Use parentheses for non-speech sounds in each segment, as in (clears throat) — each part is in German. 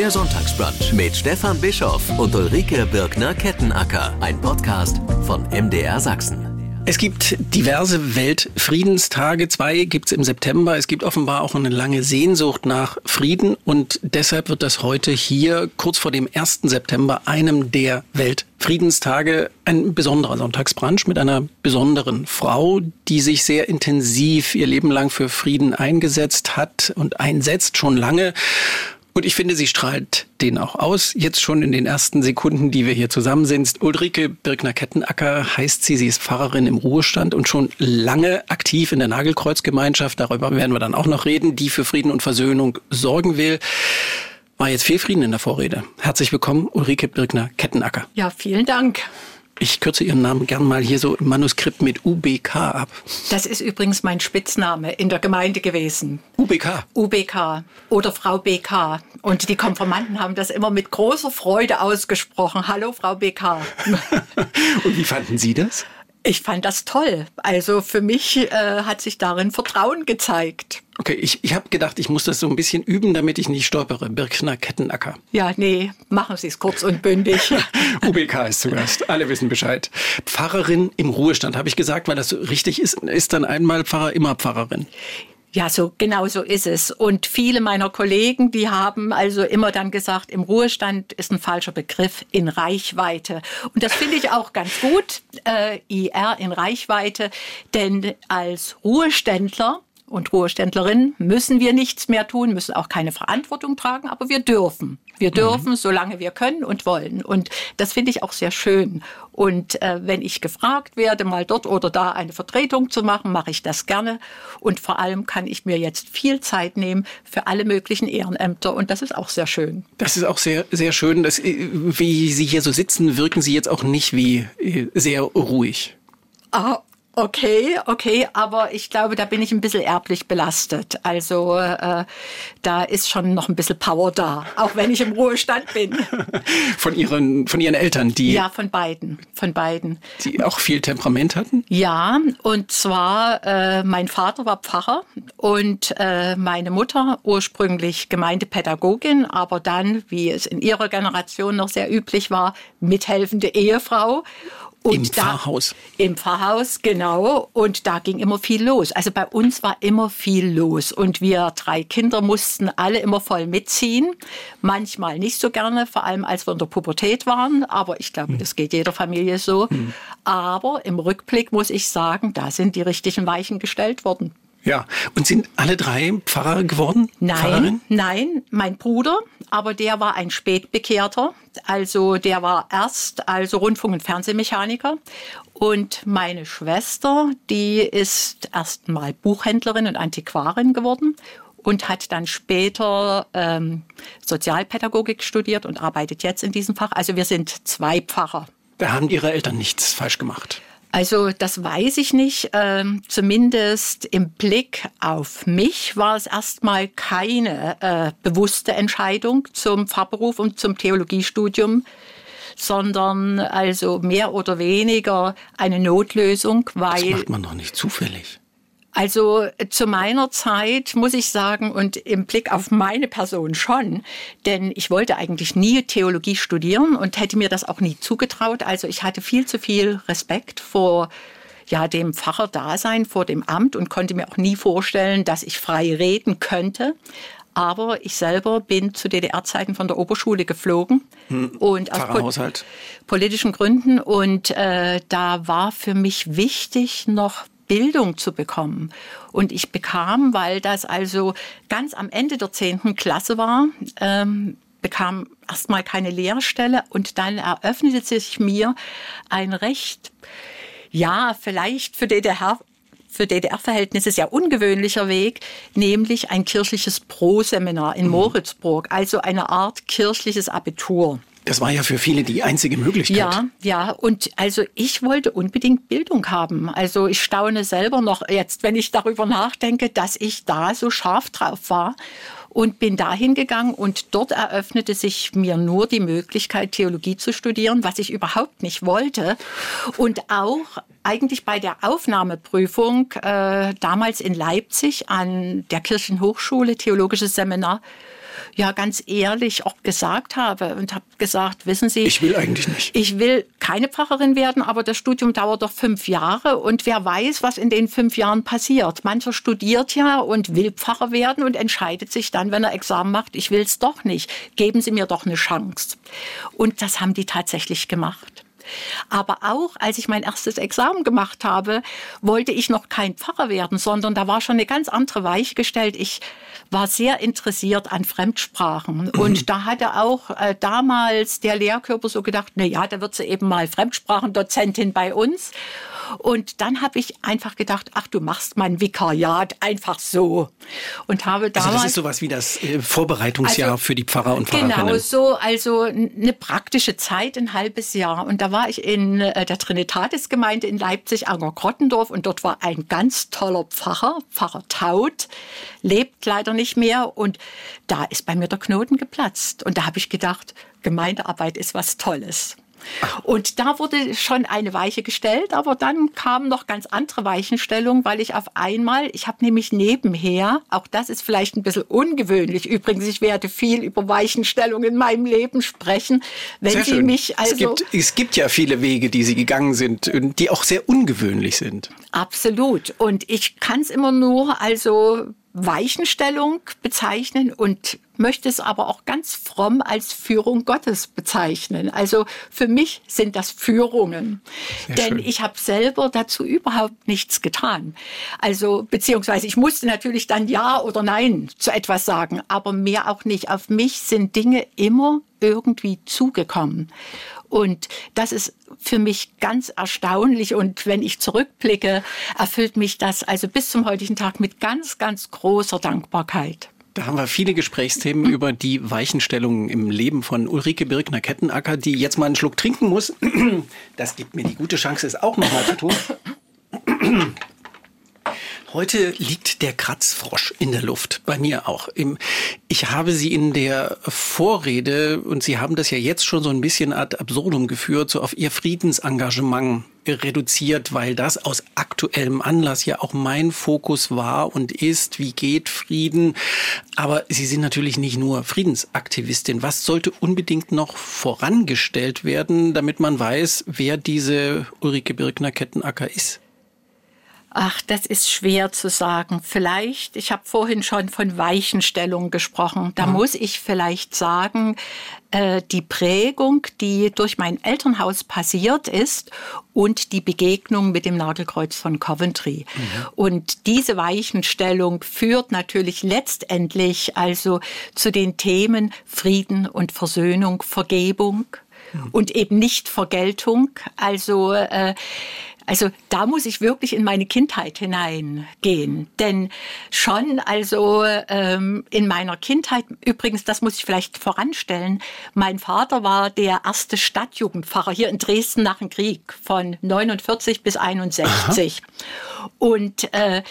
Der Sonntagsbrunch mit Stefan Bischoff und Ulrike Birkner-Kettenacker. Ein Podcast von MDR Sachsen. Es gibt diverse Weltfriedenstage. Zwei gibt es im September. Es gibt offenbar auch eine lange Sehnsucht nach Frieden. Und deshalb wird das heute hier, kurz vor dem 1. September, einem der Weltfriedenstage, ein besonderer Sonntagsbrunch mit einer besonderen Frau, die sich sehr intensiv ihr Leben lang für Frieden eingesetzt hat und einsetzt, schon lange. Und ich finde, sie strahlt den auch aus. Jetzt schon in den ersten Sekunden, die wir hier zusammen sind. Ulrike Birkner-Kettenacker heißt sie. Sie ist Pfarrerin im Ruhestand und schon lange aktiv in der Nagelkreuzgemeinschaft. Darüber werden wir dann auch noch reden, die für Frieden und Versöhnung sorgen will. War jetzt viel Frieden in der Vorrede. Herzlich willkommen, Ulrike Birkner-Kettenacker. Ja, vielen Dank. Ich kürze Ihren Namen gern mal hier so im Manuskript mit UBK ab. Das ist übrigens mein Spitzname in der Gemeinde gewesen. UBK? UBK oder Frau BK. Und die Konformanten haben das immer mit großer Freude ausgesprochen. Hallo, Frau BK. (laughs) Und wie fanden Sie das? Ich fand das toll. Also für mich äh, hat sich darin Vertrauen gezeigt. Okay, ich, ich habe gedacht, ich muss das so ein bisschen üben, damit ich nicht stolpere. Birkner Kettenacker. Ja, nee, machen Sie es kurz und bündig. (laughs) UBK ist zu Gast. Alle wissen Bescheid. Pfarrerin im Ruhestand, habe ich gesagt, weil das so richtig ist. Ist dann einmal Pfarrer, immer Pfarrerin. Ja, so genau so ist es. Und viele meiner Kollegen, die haben also immer dann gesagt, im Ruhestand ist ein falscher Begriff in Reichweite. Und das finde ich auch ganz gut, äh, IR in Reichweite, denn als Ruheständler und Ruheständlerinnen müssen wir nichts mehr tun, müssen auch keine Verantwortung tragen, aber wir dürfen. Wir dürfen, mhm. solange wir können und wollen. Und das finde ich auch sehr schön. Und äh, wenn ich gefragt werde, mal dort oder da eine Vertretung zu machen, mache ich das gerne. Und vor allem kann ich mir jetzt viel Zeit nehmen für alle möglichen Ehrenämter. Und das ist auch sehr schön. Das ist auch sehr, sehr schön. Dass, äh, wie Sie hier so sitzen, wirken Sie jetzt auch nicht wie äh, sehr ruhig. Ah, Okay, okay, aber ich glaube, da bin ich ein bisschen erblich belastet. Also äh, da ist schon noch ein bisschen Power da, auch wenn ich im Ruhestand bin. (laughs) Von ihren, von ihren Eltern, die. Ja, von beiden, von beiden. Die auch viel Temperament hatten? Ja, und zwar äh, mein Vater war Pfarrer und äh, meine Mutter ursprünglich Gemeindepädagogin, aber dann, wie es in ihrer Generation noch sehr üblich war, mithelfende Ehefrau. Und Im da, Pfarrhaus. Im Pfarrhaus, genau. Und da ging immer viel los. Also bei uns war immer viel los. Und wir drei Kinder mussten alle immer voll mitziehen. Manchmal nicht so gerne, vor allem als wir in der Pubertät waren. Aber ich glaube, hm. das geht jeder Familie so. Hm. Aber im Rückblick muss ich sagen, da sind die richtigen Weichen gestellt worden. Ja, und sind alle drei Pfarrer geworden? Nein, Pfarrerin? nein, mein Bruder, aber der war ein Spätbekehrter. Also der war erst also Rundfunk- und Fernsehmechaniker. Und meine Schwester, die ist erst mal Buchhändlerin und Antiquarin geworden und hat dann später ähm, Sozialpädagogik studiert und arbeitet jetzt in diesem Fach. Also wir sind zwei Pfarrer. Da haben Ihre Eltern nichts falsch gemacht. Also das weiß ich nicht. Ähm, zumindest im Blick auf mich war es erstmal keine äh, bewusste Entscheidung zum Pfarrberuf und zum Theologiestudium sondern also mehr oder weniger eine Notlösung, weil. Das macht man doch nicht zufällig. Also zu meiner Zeit muss ich sagen und im Blick auf meine Person schon, denn ich wollte eigentlich nie Theologie studieren und hätte mir das auch nie zugetraut. Also ich hatte viel zu viel Respekt vor ja, dem Pfarrer-Dasein, vor dem Amt und konnte mir auch nie vorstellen, dass ich frei reden könnte. Aber ich selber bin zu DDR-Zeiten von der Oberschule geflogen hm, und aus pol politischen Gründen. Und äh, da war für mich wichtig, noch Bildung zu bekommen. Und ich bekam, weil das also ganz am Ende der zehnten Klasse war, ähm, bekam erstmal keine Lehrstelle und dann eröffnete sich mir ein recht, ja, vielleicht für DDR für DDR-Verhältnisse sehr ungewöhnlicher Weg, nämlich ein kirchliches Pro-Seminar in mhm. Moritzburg, also eine Art kirchliches Abitur. Das war ja für viele die einzige Möglichkeit. Ja, ja. Und also ich wollte unbedingt Bildung haben. Also ich staune selber noch jetzt, wenn ich darüber nachdenke, dass ich da so scharf drauf war und bin dahin gegangen und dort eröffnete sich mir nur die Möglichkeit, Theologie zu studieren, was ich überhaupt nicht wollte. Und auch eigentlich bei der Aufnahmeprüfung äh, damals in Leipzig an der Kirchenhochschule, theologisches Seminar, ja ganz ehrlich auch gesagt habe und habe gesagt, wissen Sie, ich will eigentlich nicht. Ich will keine Pfarrerin werden, aber das Studium dauert doch fünf Jahre und wer weiß, was in den fünf Jahren passiert. Mancher studiert ja und will Pfarrer werden und entscheidet sich dann, wenn er Examen macht, ich will es doch nicht. Geben Sie mir doch eine Chance. Und das haben die tatsächlich gemacht. Aber auch als ich mein erstes Examen gemacht habe, wollte ich noch kein Pfarrer werden, sondern da war schon eine ganz andere Weiche gestellt. Ich war sehr interessiert an Fremdsprachen. (clears throat) Und da hatte auch äh, damals der Lehrkörper so gedacht, na ja, da wird sie eben mal Fremdsprachendozentin bei uns. Und dann habe ich einfach gedacht, ach, du machst mein Vikariat einfach so. Und habe damals. Also das ist sowas wie das äh, Vorbereitungsjahr also, für die Pfarrer und Pfarrerinnen. Genau, so, also eine praktische Zeit, ein halbes Jahr. Und da war ich in äh, der Trinitatisgemeinde in Leipzig, Anger-Grottendorf, und dort war ein ganz toller Pfarrer, Pfarrer Taut, lebt leider nicht mehr. Und da ist bei mir der Knoten geplatzt. Und da habe ich gedacht, Gemeindearbeit ist was Tolles. Und da wurde schon eine Weiche gestellt, aber dann kamen noch ganz andere Weichenstellungen, weil ich auf einmal, ich habe nämlich nebenher, auch das ist vielleicht ein bisschen ungewöhnlich, übrigens, ich werde viel über Weichenstellungen in meinem Leben sprechen, wenn sehr Sie schön. mich also... Es gibt, es gibt ja viele Wege, die Sie gegangen sind, die auch sehr ungewöhnlich sind. Absolut. Und ich kann es immer nur also Weichenstellung bezeichnen und möchte es aber auch ganz fromm als Führung Gottes bezeichnen. Also für mich sind das Führungen, Sehr denn schön. ich habe selber dazu überhaupt nichts getan. Also beziehungsweise ich musste natürlich dann ja oder nein zu etwas sagen, aber mehr auch nicht. Auf mich sind Dinge immer irgendwie zugekommen. Und das ist für mich ganz erstaunlich. Und wenn ich zurückblicke, erfüllt mich das also bis zum heutigen Tag mit ganz, ganz großer Dankbarkeit. Da haben wir viele Gesprächsthemen über die Weichenstellungen im Leben von Ulrike Birkner-Kettenacker, die jetzt mal einen Schluck trinken muss. Das gibt mir die gute Chance, es auch nochmal zu tun. Heute liegt der Kratzfrosch in der Luft, bei mir auch. Ich habe Sie in der Vorrede, und Sie haben das ja jetzt schon so ein bisschen ad absurdum geführt, so auf Ihr Friedensengagement reduziert, weil das aus aktuellem Anlass ja auch mein Fokus war und ist, wie geht Frieden. Aber Sie sind natürlich nicht nur Friedensaktivistin. Was sollte unbedingt noch vorangestellt werden, damit man weiß, wer diese Ulrike Birkner-Kettenacker ist? Ach, das ist schwer zu sagen. Vielleicht, ich habe vorhin schon von Weichenstellung gesprochen. Da mhm. muss ich vielleicht sagen, äh, die Prägung, die durch mein Elternhaus passiert ist und die Begegnung mit dem Nagelkreuz von Coventry. Mhm. Und diese Weichenstellung führt natürlich letztendlich also zu den Themen Frieden und Versöhnung, Vergebung mhm. und eben nicht Vergeltung. Also äh, also da muss ich wirklich in meine Kindheit hineingehen. Denn schon also ähm, in meiner Kindheit, übrigens, das muss ich vielleicht voranstellen, mein Vater war der erste Stadtjugendpfarrer hier in Dresden nach dem Krieg von 49 bis 61. Aha. Und äh,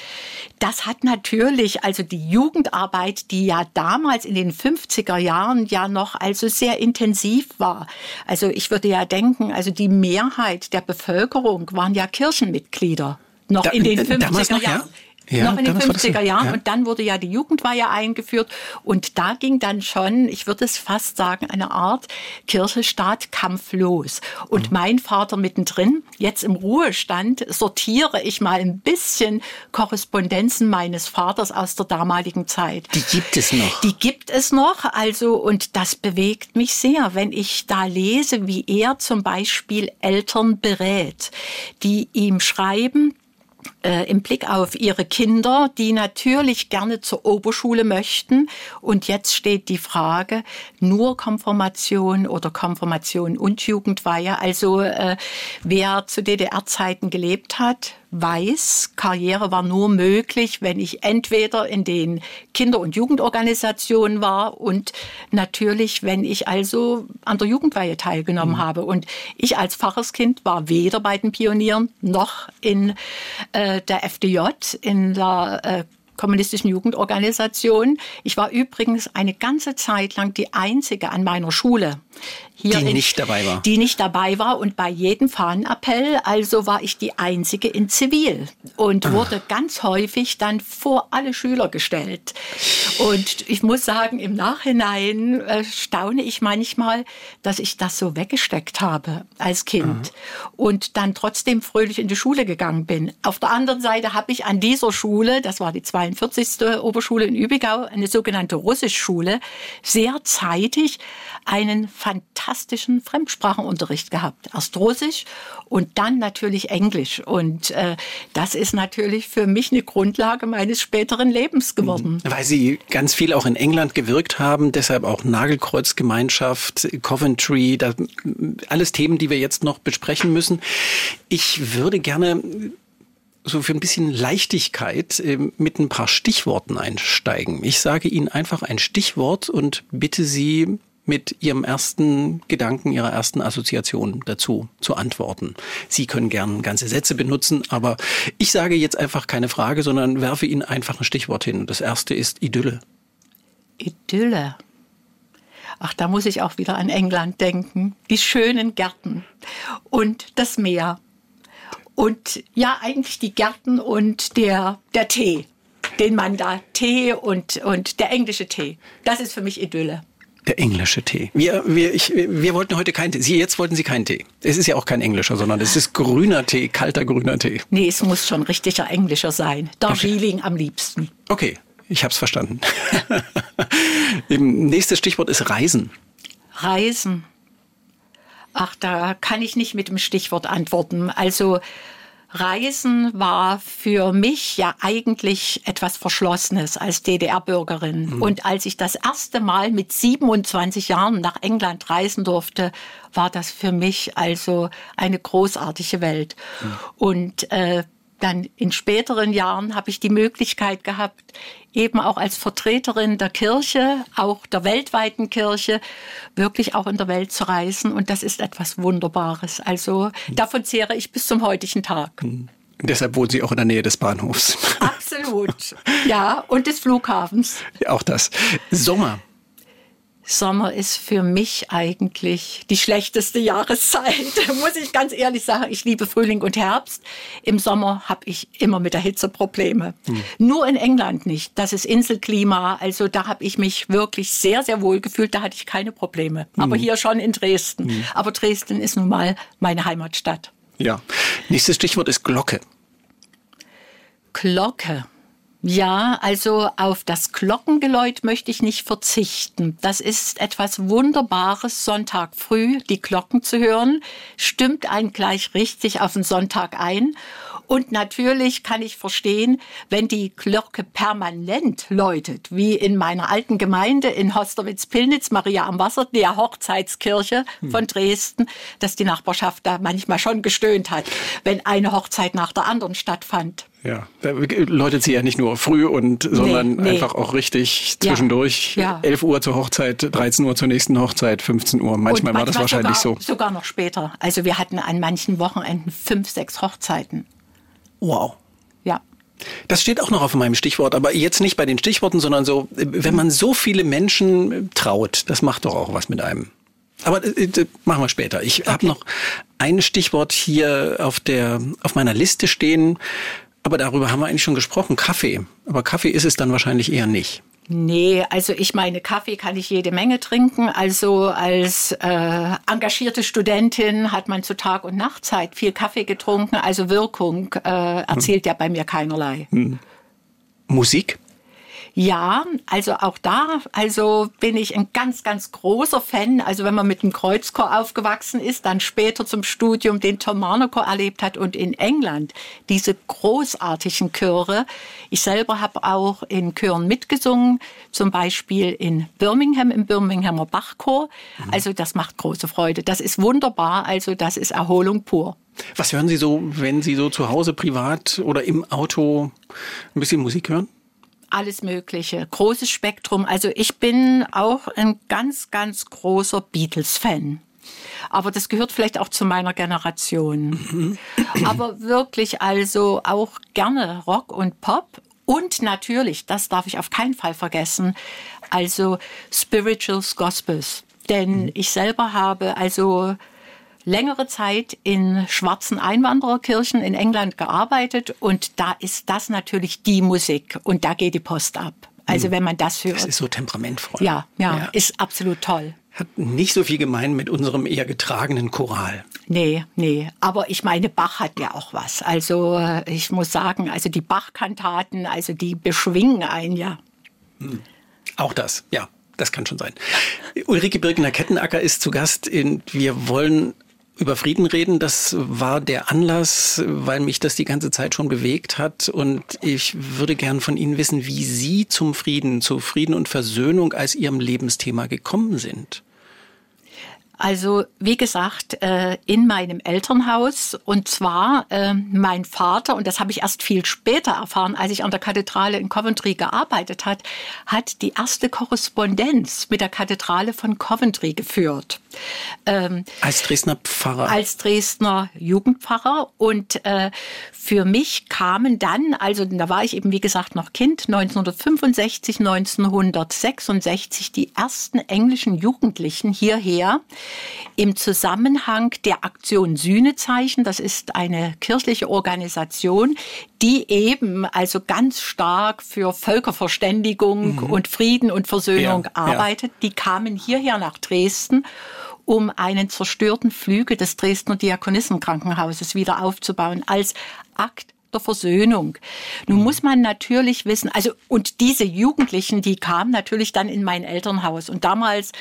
das hat natürlich, also die Jugendarbeit, die ja damals in den 50er Jahren ja noch also sehr intensiv war. Also ich würde ja denken, also die Mehrheit der Bevölkerung waren ja Kirchenmitglieder noch da, in den 50er noch, Jahren. Ja? Ja, noch in den 50er Jahren. Ja. Und dann wurde ja die Jugendweihe eingeführt. Und da ging dann schon, ich würde es fast sagen, eine Art Kirche-Staat-Kampf los. Und mhm. mein Vater mittendrin, jetzt im Ruhestand, sortiere ich mal ein bisschen Korrespondenzen meines Vaters aus der damaligen Zeit. Die gibt es noch. Die gibt es noch. Also, und das bewegt mich sehr, wenn ich da lese, wie er zum Beispiel Eltern berät, die ihm schreiben, äh, im Blick auf ihre Kinder, die natürlich gerne zur Oberschule möchten. Und jetzt steht die Frage, nur Konfirmation oder Konfirmation und Jugendweihe. Also äh, wer zu DDR-Zeiten gelebt hat, weiß, Karriere war nur möglich, wenn ich entweder in den Kinder- und Jugendorganisationen war und natürlich, wenn ich also an der Jugendweihe teilgenommen mhm. habe. Und ich als Pfarrerskind war weder bei den Pionieren noch in äh, der FDJ, in der äh, kommunistischen Jugendorganisation. Ich war übrigens eine ganze Zeit lang die einzige an meiner Schule. Hier die in, nicht dabei war. Die nicht dabei war und bei jedem Fahnenappell, also war ich die einzige in Zivil und ah. wurde ganz häufig dann vor alle Schüler gestellt. Und ich muss sagen, im Nachhinein äh, staune ich manchmal, dass ich das so weggesteckt habe als Kind mhm. und dann trotzdem fröhlich in die Schule gegangen bin. Auf der anderen Seite habe ich an dieser Schule, das war die 42. Oberschule in Übigau, eine sogenannte Russischschule, sehr zeitig einen fantastischen Fremdsprachenunterricht gehabt. Erst Russisch und dann natürlich Englisch. Und äh, das ist natürlich für mich eine Grundlage meines späteren Lebens geworden. Weil Sie ganz viel auch in England gewirkt haben, deshalb auch Nagelkreuzgemeinschaft, Coventry, das, alles Themen, die wir jetzt noch besprechen müssen. Ich würde gerne so für ein bisschen Leichtigkeit äh, mit ein paar Stichworten einsteigen. Ich sage Ihnen einfach ein Stichwort und bitte Sie mit Ihrem ersten Gedanken, Ihrer ersten Assoziation dazu zu antworten. Sie können gern ganze Sätze benutzen, aber ich sage jetzt einfach keine Frage, sondern werfe Ihnen einfach ein Stichwort hin. Das erste ist Idylle. Idylle. Ach, da muss ich auch wieder an England denken. Die schönen Gärten und das Meer. Und ja, eigentlich die Gärten und der, der Tee, den man da, Tee und, und der englische Tee. Das ist für mich Idylle. Der englische Tee. Wir, wir, ich, wir wollten heute keinen Tee. Sie, jetzt wollten Sie keinen Tee. Es ist ja auch kein englischer, sondern es ist grüner Tee, kalter grüner Tee. Nee, es muss schon richtiger englischer sein. Darjeeling okay. am liebsten. Okay, ich habe es verstanden. (laughs) Nächstes Stichwort ist Reisen. Reisen. Ach, da kann ich nicht mit dem Stichwort antworten. Also Reisen war für mich ja eigentlich etwas Verschlossenes als DDR-Bürgerin. Mhm. Und als ich das erste Mal mit 27 Jahren nach England reisen durfte, war das für mich also eine großartige Welt. Mhm. Und äh, dann in späteren Jahren habe ich die Möglichkeit gehabt, eben auch als Vertreterin der Kirche, auch der weltweiten Kirche, wirklich auch in der Welt zu reisen. Und das ist etwas Wunderbares. Also davon zehre ich bis zum heutigen Tag. Mhm. Deshalb wohnen Sie auch in der Nähe des Bahnhofs. Absolut. Ja, und des Flughafens. (laughs) Auch das. Sommer. Sommer ist für mich eigentlich die schlechteste Jahreszeit, (laughs) muss ich ganz ehrlich sagen. Ich liebe Frühling und Herbst. Im Sommer habe ich immer mit der Hitze Probleme. Hm. Nur in England nicht. Das ist Inselklima. Also da habe ich mich wirklich sehr, sehr wohl gefühlt. Da hatte ich keine Probleme. Hm. Aber hier schon in Dresden. Hm. Aber Dresden ist nun mal meine Heimatstadt. Ja. Nächstes Stichwort ist Glocke. Glocke. Ja, also auf das Glockengeläut möchte ich nicht verzichten. Das ist etwas Wunderbares, Sonntag früh die Glocken zu hören. Stimmt einen gleich richtig auf den Sonntag ein. Und natürlich kann ich verstehen, wenn die Glocke permanent läutet, wie in meiner alten Gemeinde in Hosterwitz-Pillnitz, Maria am Wasser, der Hochzeitskirche von Dresden, dass die Nachbarschaft da manchmal schon gestöhnt hat, wenn eine Hochzeit nach der anderen stattfand. Ja, da läutet sie ja nicht nur früh und, sondern nee, nee. einfach auch richtig zwischendurch. Ja, ja. 11 Uhr zur Hochzeit, 13 Uhr zur nächsten Hochzeit, 15 Uhr. Manchmal war das wahrscheinlich sogar, so. Sogar noch später. Also wir hatten an manchen Wochenenden fünf, sechs Hochzeiten. Wow. Ja. Das steht auch noch auf meinem Stichwort, aber jetzt nicht bei den Stichworten, sondern so, wenn man so viele Menschen traut, das macht doch auch was mit einem. Aber äh, äh machen wir später. Ich okay. habe noch ein Stichwort hier auf der auf meiner Liste stehen. Aber darüber haben wir eigentlich schon gesprochen, Kaffee. Aber Kaffee ist es dann wahrscheinlich eher nicht. Nee, also ich meine, Kaffee kann ich jede Menge trinken. Also als äh, engagierte Studentin hat man zu Tag- und Nachtzeit viel Kaffee getrunken. Also Wirkung äh, erzählt hm. ja bei mir keinerlei. Hm. Musik? Ja, also auch da, also bin ich ein ganz, ganz großer Fan. Also wenn man mit dem Kreuzchor aufgewachsen ist, dann später zum Studium den Thomanerchor erlebt hat und in England diese großartigen Chöre. Ich selber habe auch in Chören mitgesungen, zum Beispiel in Birmingham im Birminghamer Bachchor. Mhm. Also das macht große Freude. Das ist wunderbar. Also das ist Erholung pur. Was hören Sie so, wenn Sie so zu Hause privat oder im Auto ein bisschen Musik hören? Alles Mögliche, großes Spektrum. Also ich bin auch ein ganz, ganz großer Beatles-Fan. Aber das gehört vielleicht auch zu meiner Generation. Aber wirklich also auch gerne Rock und Pop. Und natürlich, das darf ich auf keinen Fall vergessen, also Spirituals Gospels. Denn mhm. ich selber habe also längere Zeit in schwarzen Einwandererkirchen in England gearbeitet und da ist das natürlich die Musik und da geht die Post ab. Also hm. wenn man das hört. Das ist so temperamentvoll. Ja, ja, ja, ist absolut toll. Hat nicht so viel gemein mit unserem eher getragenen Choral. Nee, nee. Aber ich meine, Bach hat ja auch was. Also äh, ich muss sagen, also die Bach-Kantaten, also die beschwingen einen ja. Hm. Auch das, ja. Das kann schon sein. Ulrike Birkener-Kettenacker ist zu Gast. In, wir wollen über Frieden reden. Das war der Anlass, weil mich das die ganze Zeit schon bewegt hat. Und ich würde gern von Ihnen wissen, wie Sie zum Frieden, zu Frieden und Versöhnung als Ihrem Lebensthema gekommen sind. Also wie gesagt, äh, in meinem Elternhaus und zwar äh, mein Vater, und das habe ich erst viel später erfahren, als ich an der Kathedrale in Coventry gearbeitet hat, hat die erste Korrespondenz mit der Kathedrale von Coventry geführt. Ähm, als Dresdner Pfarrer? Als Dresdner Jugendpfarrer. Und äh, für mich kamen dann, also da war ich eben wie gesagt noch Kind, 1965, 1966 die ersten englischen Jugendlichen hierher im Zusammenhang der Aktion Sühnezeichen. Das ist eine kirchliche Organisation, die eben also ganz stark für Völkerverständigung mhm. und Frieden und Versöhnung ja, arbeitet. Ja. Die kamen hierher nach Dresden um einen zerstörten Flügel des Dresdner Diakonissenkrankenhauses wieder aufzubauen als Akt der Versöhnung. Nun mhm. muss man natürlich wissen, also und diese Jugendlichen, die kamen natürlich dann in mein Elternhaus und damals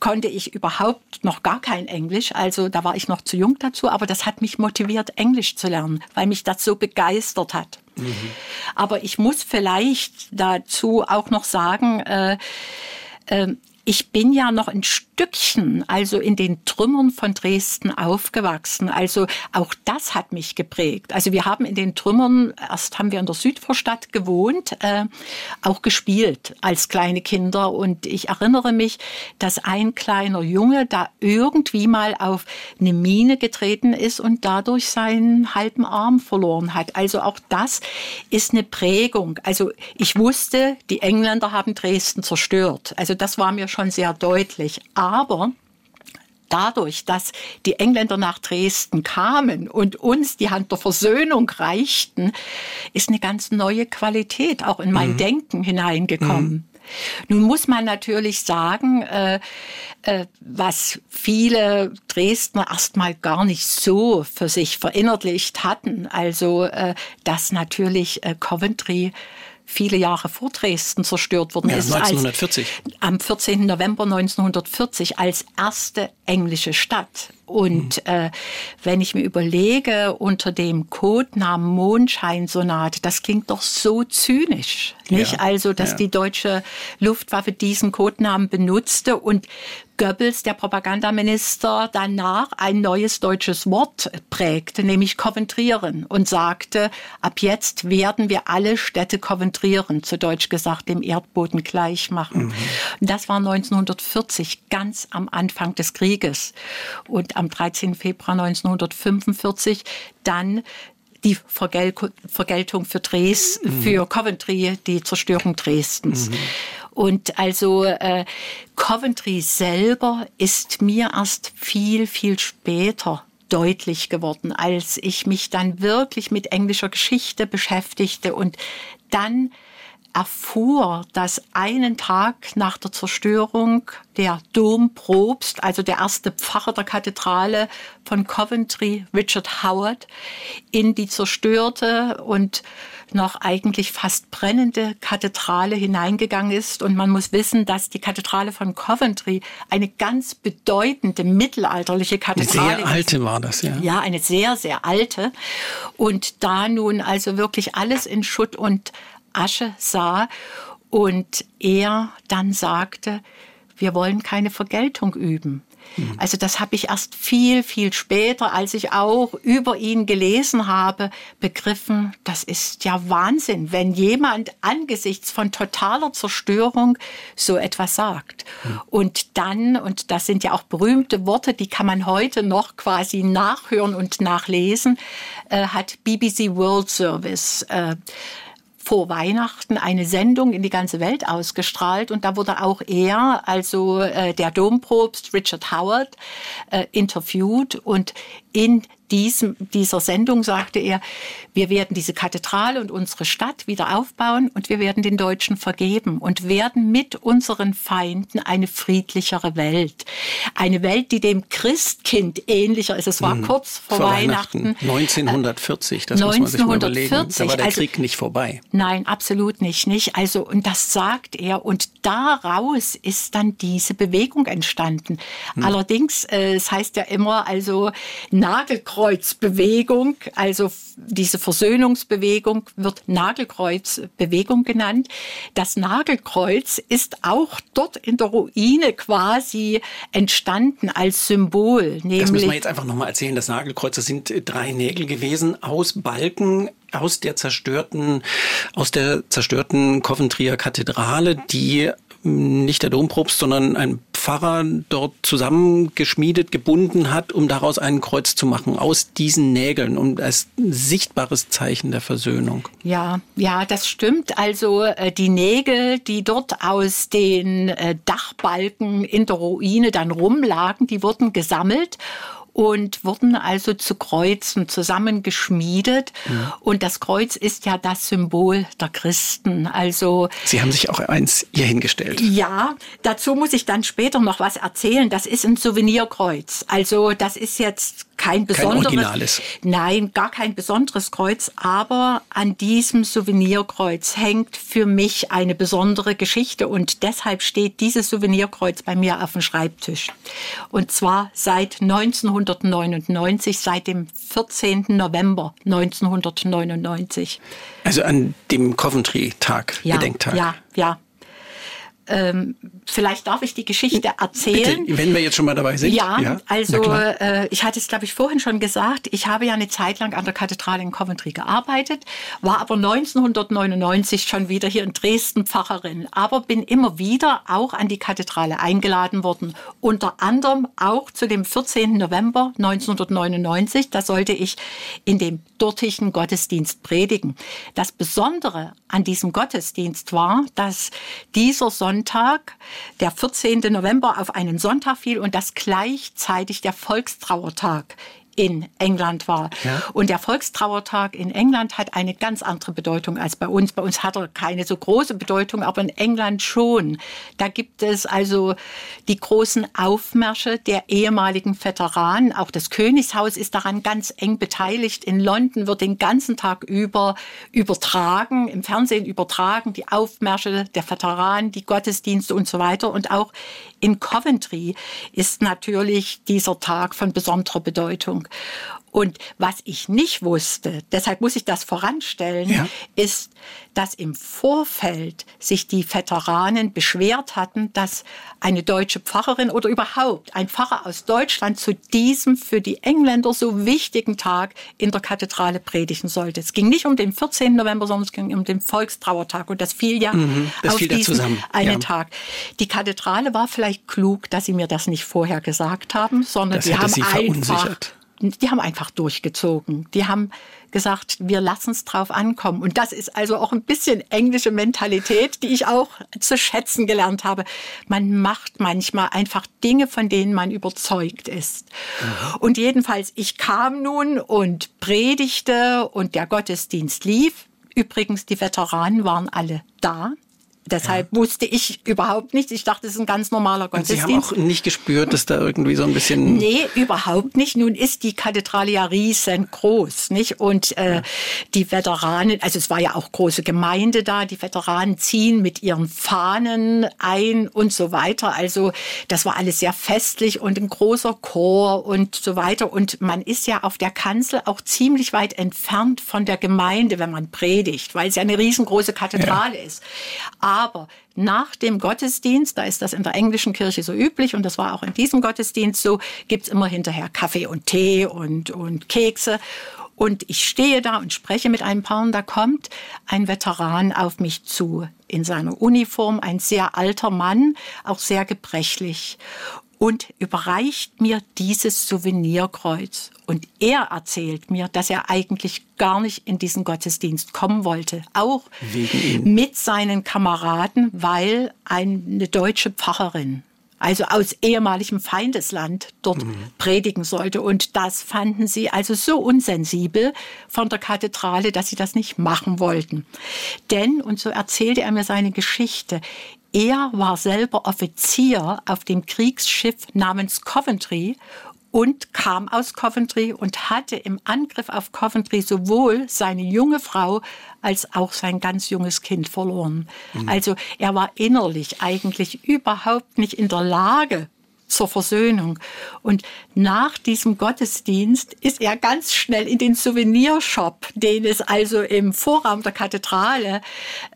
konnte ich überhaupt noch gar kein Englisch, also da war ich noch zu jung dazu, aber das hat mich motiviert, Englisch zu lernen, weil mich das so begeistert hat. Mhm. Aber ich muss vielleicht dazu auch noch sagen, äh, äh, ich bin ja noch ein Stückchen, also in den Trümmern von Dresden aufgewachsen. Also auch das hat mich geprägt. Also wir haben in den Trümmern, erst haben wir in der Südvorstadt gewohnt, äh, auch gespielt als kleine Kinder. Und ich erinnere mich, dass ein kleiner Junge da irgendwie mal auf eine Mine getreten ist und dadurch seinen halben Arm verloren hat. Also auch das ist eine Prägung. Also ich wusste, die Engländer haben Dresden zerstört. Also das war mir schon schon sehr deutlich. Aber dadurch, dass die Engländer nach Dresden kamen und uns die Hand der Versöhnung reichten, ist eine ganz neue Qualität auch in mein mhm. Denken hineingekommen. Mhm. Nun muss man natürlich sagen, äh, äh, was viele Dresdner erstmal gar nicht so für sich verinnerlicht hatten. Also, äh, dass natürlich Coventry viele Jahre vor Dresden zerstört worden ja, ist. 1940. Als, am 14. November 1940 als erste englische Stadt. Und mhm. äh, wenn ich mir überlege, unter dem Codenamen Mondscheinsonate, das klingt doch so zynisch, nicht? Ja, also, dass ja. die deutsche Luftwaffe diesen Codenamen benutzte und Goebbels, der Propagandaminister, danach ein neues deutsches Wort prägte, nämlich Koventrieren und sagte, ab jetzt werden wir alle Städte koventrieren, zu Deutsch gesagt, dem Erdboden gleich machen. Mhm. Das war 1940, ganz am Anfang des Krieges. Und am 13. Februar 1945 dann die Vergeltung für Dresden, mhm. für Coventry, die Zerstörung Dresdens. Mhm. Und also äh, Coventry selber ist mir erst viel, viel später deutlich geworden, als ich mich dann wirklich mit englischer Geschichte beschäftigte und dann erfuhr, dass einen Tag nach der Zerstörung der Domprobst, also der erste Pfarrer der Kathedrale von Coventry, Richard Howard, in die zerstörte und noch eigentlich fast brennende Kathedrale hineingegangen ist. Und man muss wissen, dass die Kathedrale von Coventry eine ganz bedeutende mittelalterliche Kathedrale ist. Sehr alte war das, ja. Ja, eine sehr, sehr alte. Und da nun also wirklich alles in Schutt und Asche sah und er dann sagte, wir wollen keine Vergeltung üben. Mhm. Also das habe ich erst viel, viel später, als ich auch über ihn gelesen habe, begriffen, das ist ja Wahnsinn, wenn jemand angesichts von totaler Zerstörung so etwas sagt. Mhm. Und dann, und das sind ja auch berühmte Worte, die kann man heute noch quasi nachhören und nachlesen, äh, hat BBC World Service äh, vor Weihnachten eine Sendung in die ganze Welt ausgestrahlt. Und da wurde auch er, also äh, der Domprobst Richard Howard, äh, interviewt. Und in diesem, dieser Sendung sagte er, wir werden diese Kathedrale und unsere Stadt wieder aufbauen und wir werden den Deutschen vergeben und werden mit unseren Feinden eine friedlichere Welt. Eine Welt, die dem Christkind ähnlicher ist. Es war mhm. kurz vor, vor Weihnachten. Weihnachten. 1940, das 1940, muss man sich mal überlegen. Da war der also, Krieg nicht vorbei. Nein, absolut nicht, nicht. Also, und das sagt er. Und daraus ist dann diese Bewegung entstanden. Hm. Allerdings, äh, es heißt ja immer, also Nagelkreuzbewegung, also diese Versöhnungsbewegung wird Nagelkreuzbewegung genannt. Das Nagelkreuz ist auch dort in der Ruine quasi entstanden als Symbol. Das müssen wir jetzt einfach nochmal erzählen. Das Nagelkreuz, das sind drei Nägel gewesen aus Balken aus der zerstörten, aus der zerstörten Coventryer Kathedrale, die nicht der Dompropst, sondern ein Pfarrer dort zusammengeschmiedet, gebunden hat, um daraus ein Kreuz zu machen, aus diesen Nägeln, um als sichtbares Zeichen der Versöhnung. Ja, ja, das stimmt. Also äh, die Nägel, die dort aus den äh, Dachbalken in der Ruine dann rumlagen, die wurden gesammelt und wurden also zu Kreuzen zusammengeschmiedet. Ja. Und das Kreuz ist ja das Symbol der Christen. Also Sie haben sich auch eins hier hingestellt. Ja, dazu muss ich dann später noch was erzählen. Das ist ein Souvenirkreuz. Also das ist jetzt kein besonderes. Kein Originales. Nein, gar kein besonderes Kreuz. Aber an diesem Souvenirkreuz hängt für mich eine besondere Geschichte und deshalb steht dieses Souvenirkreuz bei mir auf dem Schreibtisch. Und zwar seit 1999, seit dem 14. November 1999. Also an dem Coventry-Tag, ja, Gedenktag. Ja, ja. Ähm, vielleicht darf ich die Geschichte erzählen. Bitte, wenn wir jetzt schon mal dabei sind. Ja, ja also äh, ich hatte es, glaube ich, vorhin schon gesagt. Ich habe ja eine Zeit lang an der Kathedrale in Coventry gearbeitet, war aber 1999 schon wieder hier in Dresden Pfarrerin, aber bin immer wieder auch an die Kathedrale eingeladen worden. Unter anderem auch zu dem 14. November 1999. Da sollte ich in dem dortigen Gottesdienst predigen. Das Besondere an diesem Gottesdienst war, dass dieser Sonntag, der 14. November, auf einen Sonntag fiel und das gleichzeitig der Volkstrauertag in England war. Ja. Und der Volkstrauertag in England hat eine ganz andere Bedeutung als bei uns. Bei uns hat er keine so große Bedeutung, aber in England schon. Da gibt es also die großen Aufmärsche der ehemaligen Veteranen. Auch das Königshaus ist daran ganz eng beteiligt. In London wird den ganzen Tag über übertragen, im Fernsehen übertragen, die Aufmärsche der Veteranen, die Gottesdienste und so weiter. Und auch in Coventry ist natürlich dieser Tag von besonderer Bedeutung. Und was ich nicht wusste, deshalb muss ich das voranstellen, ja. ist, dass im Vorfeld sich die Veteranen beschwert hatten, dass eine deutsche Pfarrerin oder überhaupt ein Pfarrer aus Deutschland zu diesem für die Engländer so wichtigen Tag in der Kathedrale predigen sollte. Es ging nicht um den 14. November, sondern es ging um den Volkstrauertag und das fiel ja mhm, das auf fiel diesen einen ja. Tag. Die Kathedrale war vielleicht klug, dass sie mir das nicht vorher gesagt haben, sondern sie haben einfach die haben einfach durchgezogen. Die haben gesagt, wir lassen es drauf ankommen. Und das ist also auch ein bisschen englische Mentalität, die ich auch zu schätzen gelernt habe. Man macht manchmal einfach Dinge, von denen man überzeugt ist. Mhm. Und jedenfalls, ich kam nun und predigte und der Gottesdienst lief. Übrigens, die Veteranen waren alle da. Deshalb ja. wusste ich überhaupt nichts. Ich dachte, es ist ein ganz normaler Gottesdienst. Und Sie haben auch nicht gespürt, dass da irgendwie so ein bisschen... Nee, überhaupt nicht. Nun ist die Kathedrale ja riesengroß, nicht? Und äh, ja. die Veteranen, also es war ja auch große Gemeinde da, die Veteranen ziehen mit ihren Fahnen ein und so weiter. Also das war alles sehr festlich und ein großer Chor und so weiter. Und man ist ja auf der Kanzel auch ziemlich weit entfernt von der Gemeinde, wenn man predigt, weil es ja eine riesengroße Kathedrale ja. ist. Aber aber nach dem Gottesdienst, da ist das in der englischen Kirche so üblich und das war auch in diesem Gottesdienst so, gibt's immer hinterher Kaffee und Tee und, und Kekse. Und ich stehe da und spreche mit einem Paar und da kommt ein Veteran auf mich zu in seiner Uniform, ein sehr alter Mann, auch sehr gebrechlich und überreicht mir dieses Souvenirkreuz. Und er erzählt mir, dass er eigentlich gar nicht in diesen Gottesdienst kommen wollte. Auch mit seinen Kameraden, weil eine deutsche Pfarrerin also aus ehemaligem Feindesland, dort mhm. predigen sollte. Und das fanden sie also so unsensibel von der Kathedrale, dass sie das nicht machen wollten. Denn, und so erzählte er mir seine Geschichte, er war selber Offizier auf dem Kriegsschiff namens Coventry und kam aus Coventry und hatte im Angriff auf Coventry sowohl seine junge Frau als auch sein ganz junges Kind verloren. Mhm. Also er war innerlich eigentlich überhaupt nicht in der Lage, zur Versöhnung. Und nach diesem Gottesdienst ist er ganz schnell in den Souvenirshop, den es also im Vorraum der Kathedrale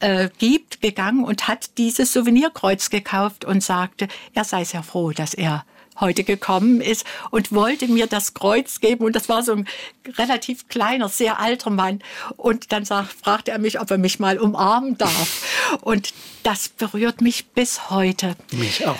äh, gibt, gegangen und hat dieses Souvenirkreuz gekauft und sagte, er sei sehr froh, dass er heute gekommen ist und wollte mir das Kreuz geben. Und das war so ein relativ kleiner, sehr alter Mann. Und dann sagt, fragte er mich, ob er mich mal umarmen darf. Und das berührt mich bis heute. Mich auch.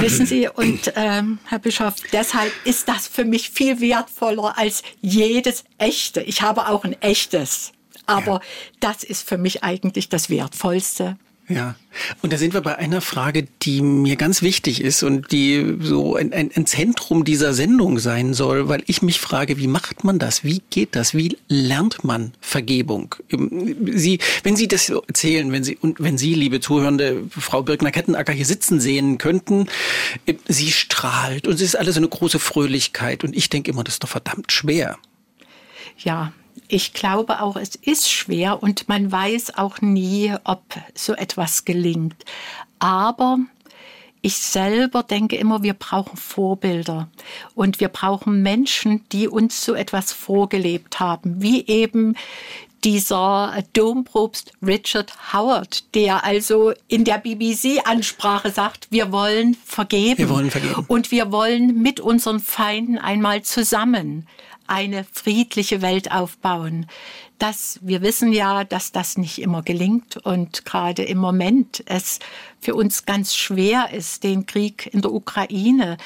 Wissen Sie, und ähm, Herr Bischof, deshalb ist das für mich viel wertvoller als jedes echte. Ich habe auch ein echtes. Aber ja. das ist für mich eigentlich das Wertvollste. Ja, und da sind wir bei einer Frage, die mir ganz wichtig ist und die so ein, ein, ein, Zentrum dieser Sendung sein soll, weil ich mich frage, wie macht man das? Wie geht das? Wie lernt man Vergebung? Sie, wenn Sie das erzählen, wenn Sie und wenn Sie, liebe Zuhörende, Frau Birkner-Kettenacker hier sitzen sehen könnten, sie strahlt und es ist alles eine große Fröhlichkeit und ich denke immer, das ist doch verdammt schwer. Ja, ich glaube auch, es ist schwer und man weiß auch nie, ob so etwas gelingt. Aber ich selber denke immer, wir brauchen Vorbilder und wir brauchen Menschen, die uns so etwas vorgelebt haben, wie eben dieser Domprobst Richard Howard, der also in der BBC-Ansprache sagt, wir wollen vergeben. Wir wollen vergeben. Und wir wollen mit unseren Feinden einmal zusammen eine friedliche Welt aufbauen. Das, wir wissen ja, dass das nicht immer gelingt und gerade im Moment es für uns ganz schwer ist, den Krieg in der Ukraine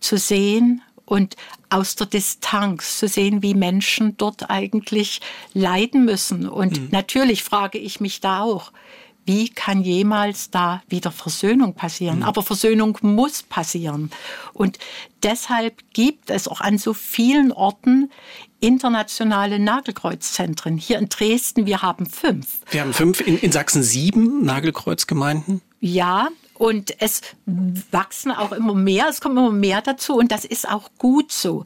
zu sehen und aus der Distanz zu sehen, wie Menschen dort eigentlich leiden müssen. Und mhm. natürlich frage ich mich da auch, wie kann jemals da wieder Versöhnung passieren? Mhm. Aber Versöhnung muss passieren. Und deshalb gibt es auch an so vielen Orten internationale Nagelkreuzzentren. Hier in Dresden, wir haben fünf. Wir haben fünf, in, in Sachsen sieben Nagelkreuzgemeinden. Ja, und es wachsen auch immer mehr, es kommt immer mehr dazu und das ist auch gut so.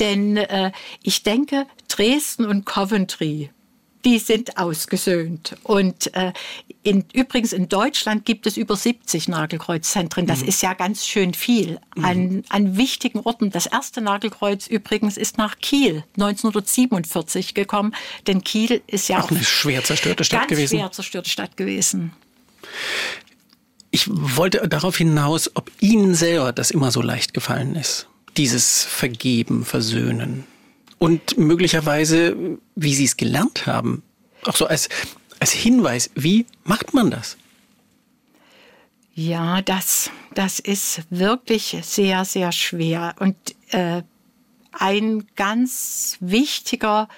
Denn äh, ich denke, Dresden und Coventry, die sind ausgesöhnt. Und äh, in, übrigens in Deutschland gibt es über 70 Nagelkreuzzentren. Das mhm. ist ja ganz schön viel an, mhm. an wichtigen Orten. Das erste Nagelkreuz übrigens ist nach Kiel 1947 gekommen, denn Kiel ist ja auch, auch eine schwer zerstörte Stadt gewesen. Schwer zerstörte Stadt gewesen. Ich wollte darauf hinaus, ob Ihnen selber das immer so leicht gefallen ist. Dieses Vergeben, Versöhnen und möglicherweise, wie Sie es gelernt haben. Auch so als, als Hinweis, wie macht man das? Ja, das, das ist wirklich sehr, sehr schwer. Und äh, ein ganz wichtiger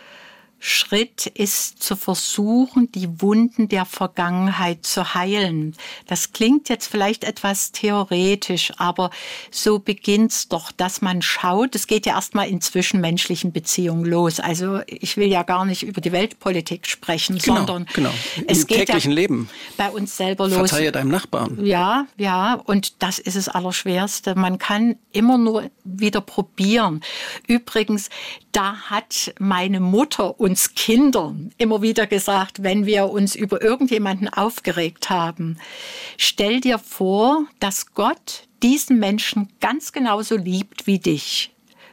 Schritt ist zu versuchen, die Wunden der Vergangenheit zu heilen. Das klingt jetzt vielleicht etwas theoretisch, aber so beginnt's doch, dass man schaut, es geht ja erstmal in zwischenmenschlichen Beziehungen los. Also ich will ja gar nicht über die Weltpolitik sprechen, genau, sondern genau. Im es geht täglichen ja Leben. bei uns selber los. Verzeihe deinem Nachbarn. Ja, ja, und das ist das Allerschwerste. Man kann immer nur wieder probieren. Übrigens, da hat meine Mutter uns Kindern immer wieder gesagt, wenn wir uns über irgendjemanden aufgeregt haben, stell dir vor, dass Gott diesen Menschen ganz genauso liebt wie dich.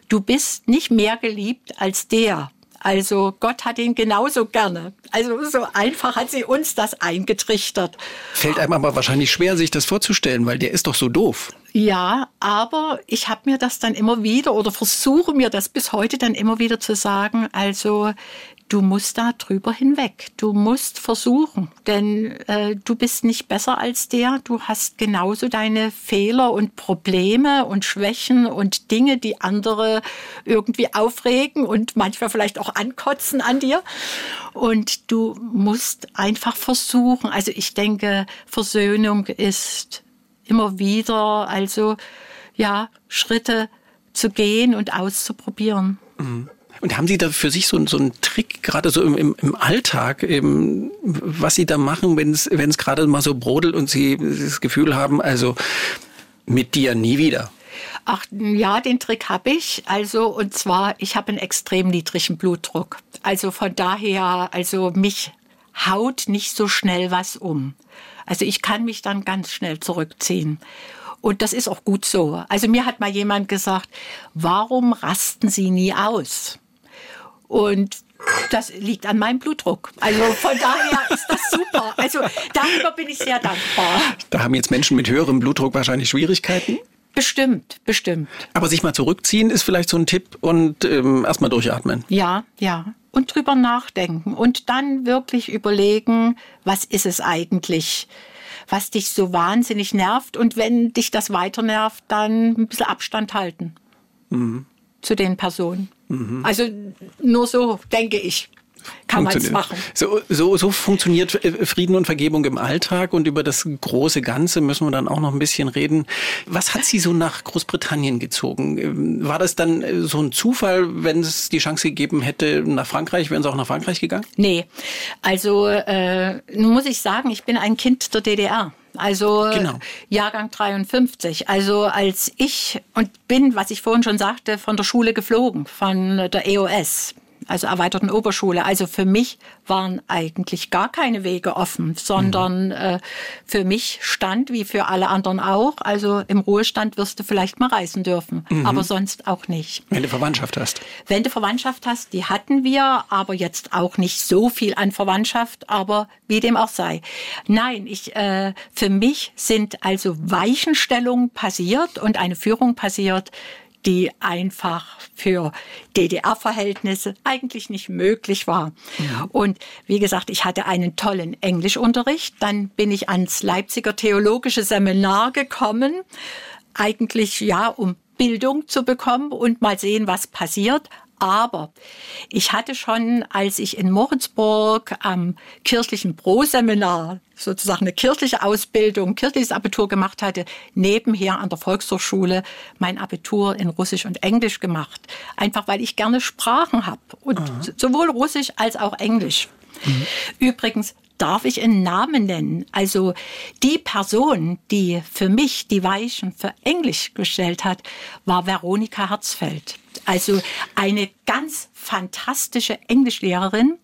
Du bist nicht mehr geliebt als der. Also Gott hat ihn genauso gerne. Also so einfach hat sie uns das eingetrichtert. Fällt einem aber wahrscheinlich schwer, sich das vorzustellen, weil der ist doch so doof. Ja, aber ich habe mir das dann immer wieder oder versuche mir das bis heute dann immer wieder zu sagen. Also du musst da drüber hinweg. Du musst versuchen, denn äh, du bist nicht besser als der. Du hast genauso deine Fehler und Probleme und Schwächen und Dinge, die andere irgendwie aufregen und manchmal vielleicht auch ankotzen an dir. Und du musst einfach versuchen. Also ich denke, Versöhnung ist immer wieder, also ja, Schritte zu gehen und auszuprobieren. Mhm. Und haben Sie da für sich so, so einen Trick, gerade so im, im, Alltag, eben, was Sie da machen, wenn es gerade mal so brodelt und Sie das Gefühl haben, also mit dir nie wieder? Ach ja, den Trick habe ich. Also und zwar, ich habe einen extrem niedrigen Blutdruck. Also von daher, also mich haut nicht so schnell was um. Also ich kann mich dann ganz schnell zurückziehen. Und das ist auch gut so. Also mir hat mal jemand gesagt, warum rasten Sie nie aus? Und das liegt an meinem Blutdruck. Also von daher ist das super. Also darüber bin ich sehr dankbar. Da haben jetzt Menschen mit höherem Blutdruck wahrscheinlich Schwierigkeiten. Bestimmt, bestimmt. Aber sich mal zurückziehen ist vielleicht so ein Tipp und ähm, erstmal durchatmen. Ja, ja. Und drüber nachdenken und dann wirklich überlegen, was ist es eigentlich, was dich so wahnsinnig nervt. Und wenn dich das weiter nervt, dann ein bisschen Abstand halten mhm. zu den Personen. Mhm. Also nur so denke ich kann man es machen. So, so, so funktioniert äh, Frieden und Vergebung im Alltag und über das große Ganze müssen wir dann auch noch ein bisschen reden. Was hat Sie so nach Großbritannien gezogen? Ähm, war das dann äh, so ein Zufall, wenn es die Chance gegeben hätte nach Frankreich, wären Sie auch nach Frankreich gegangen? Nee, also äh, nun muss ich sagen, ich bin ein Kind der DDR. Also genau. Jahrgang 53. Also als ich und bin, was ich vorhin schon sagte, von der Schule geflogen, von der EOS also erweiterten Oberschule. Also für mich waren eigentlich gar keine Wege offen, sondern mhm. äh, für mich stand, wie für alle anderen auch, also im Ruhestand wirst du vielleicht mal reisen dürfen, mhm. aber sonst auch nicht. Wenn du Verwandtschaft hast. Wenn du Verwandtschaft hast, die hatten wir, aber jetzt auch nicht so viel an Verwandtschaft, aber wie dem auch sei. Nein, ich, äh, für mich sind also Weichenstellungen passiert und eine Führung passiert, die einfach für DDR-Verhältnisse eigentlich nicht möglich war. Ja. Und wie gesagt, ich hatte einen tollen Englischunterricht. Dann bin ich ans Leipziger Theologische Seminar gekommen, eigentlich ja, um Bildung zu bekommen und mal sehen, was passiert. Aber ich hatte schon, als ich in Moritzburg am kirchlichen Pro-Seminar sozusagen eine kirchliche Ausbildung, kirchliches Abitur gemacht hatte, nebenher an der Volkshochschule mein Abitur in Russisch und Englisch gemacht. Einfach weil ich gerne Sprachen habe. Und Aha. sowohl Russisch als auch Englisch. Mhm. Übrigens, darf ich einen Namen nennen. Also die Person, die für mich die Weichen für Englisch gestellt hat, war Veronika Herzfeld. Also eine ganz fantastische Englischlehrerin,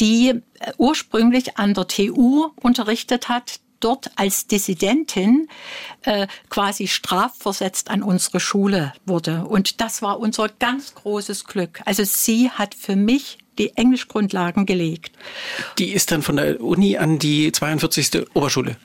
die äh, ursprünglich an der TU unterrichtet hat, dort als Dissidentin äh, quasi strafversetzt an unsere Schule wurde. Und das war unser ganz großes Glück. Also sie hat für mich die Englischgrundlagen gelegt. Die ist dann von der Uni an die 42. Oberschule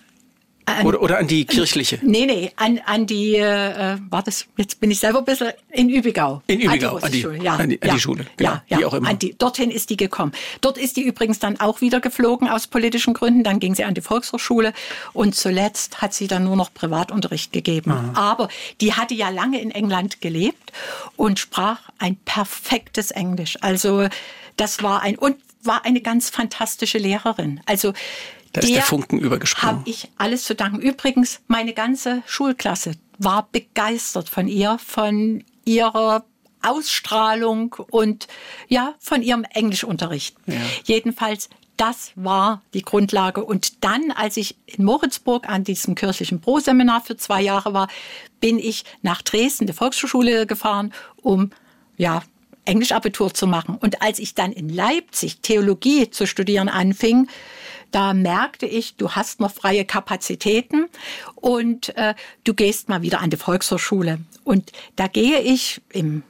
an, oder, oder an die kirchliche? Nee, nee, an, an die, äh, war das, jetzt bin ich selber ein bisschen in Übigau. In Übigau, an die, die, ja, an die, an die Schule, genau, ja, ja, wie auch immer. An die, dorthin ist die gekommen. Dort ist die übrigens dann auch wieder geflogen aus politischen Gründen. Dann ging sie an die Volkshochschule und zuletzt hat sie dann nur noch Privatunterricht gegeben. Aha. Aber die hatte ja lange in England gelebt und sprach ein perfektes Englisch. Also das war ein, und war eine ganz fantastische Lehrerin. Also da ist der Funken übergesprungen. Habe ich alles zu danken. Übrigens, meine ganze Schulklasse war begeistert von ihr, von ihrer Ausstrahlung und ja, von ihrem Englischunterricht. Ja. Jedenfalls, das war die Grundlage. Und dann, als ich in Moritzburg an diesem kirchlichen Pro-Seminar für zwei Jahre war, bin ich nach Dresden, der Volkshochschule gefahren, um ja, Englischabitur zu machen. Und als ich dann in Leipzig Theologie zu studieren anfing, da merkte ich, du hast noch freie Kapazitäten und äh, du gehst mal wieder an die Volkshochschule. Und da gehe ich im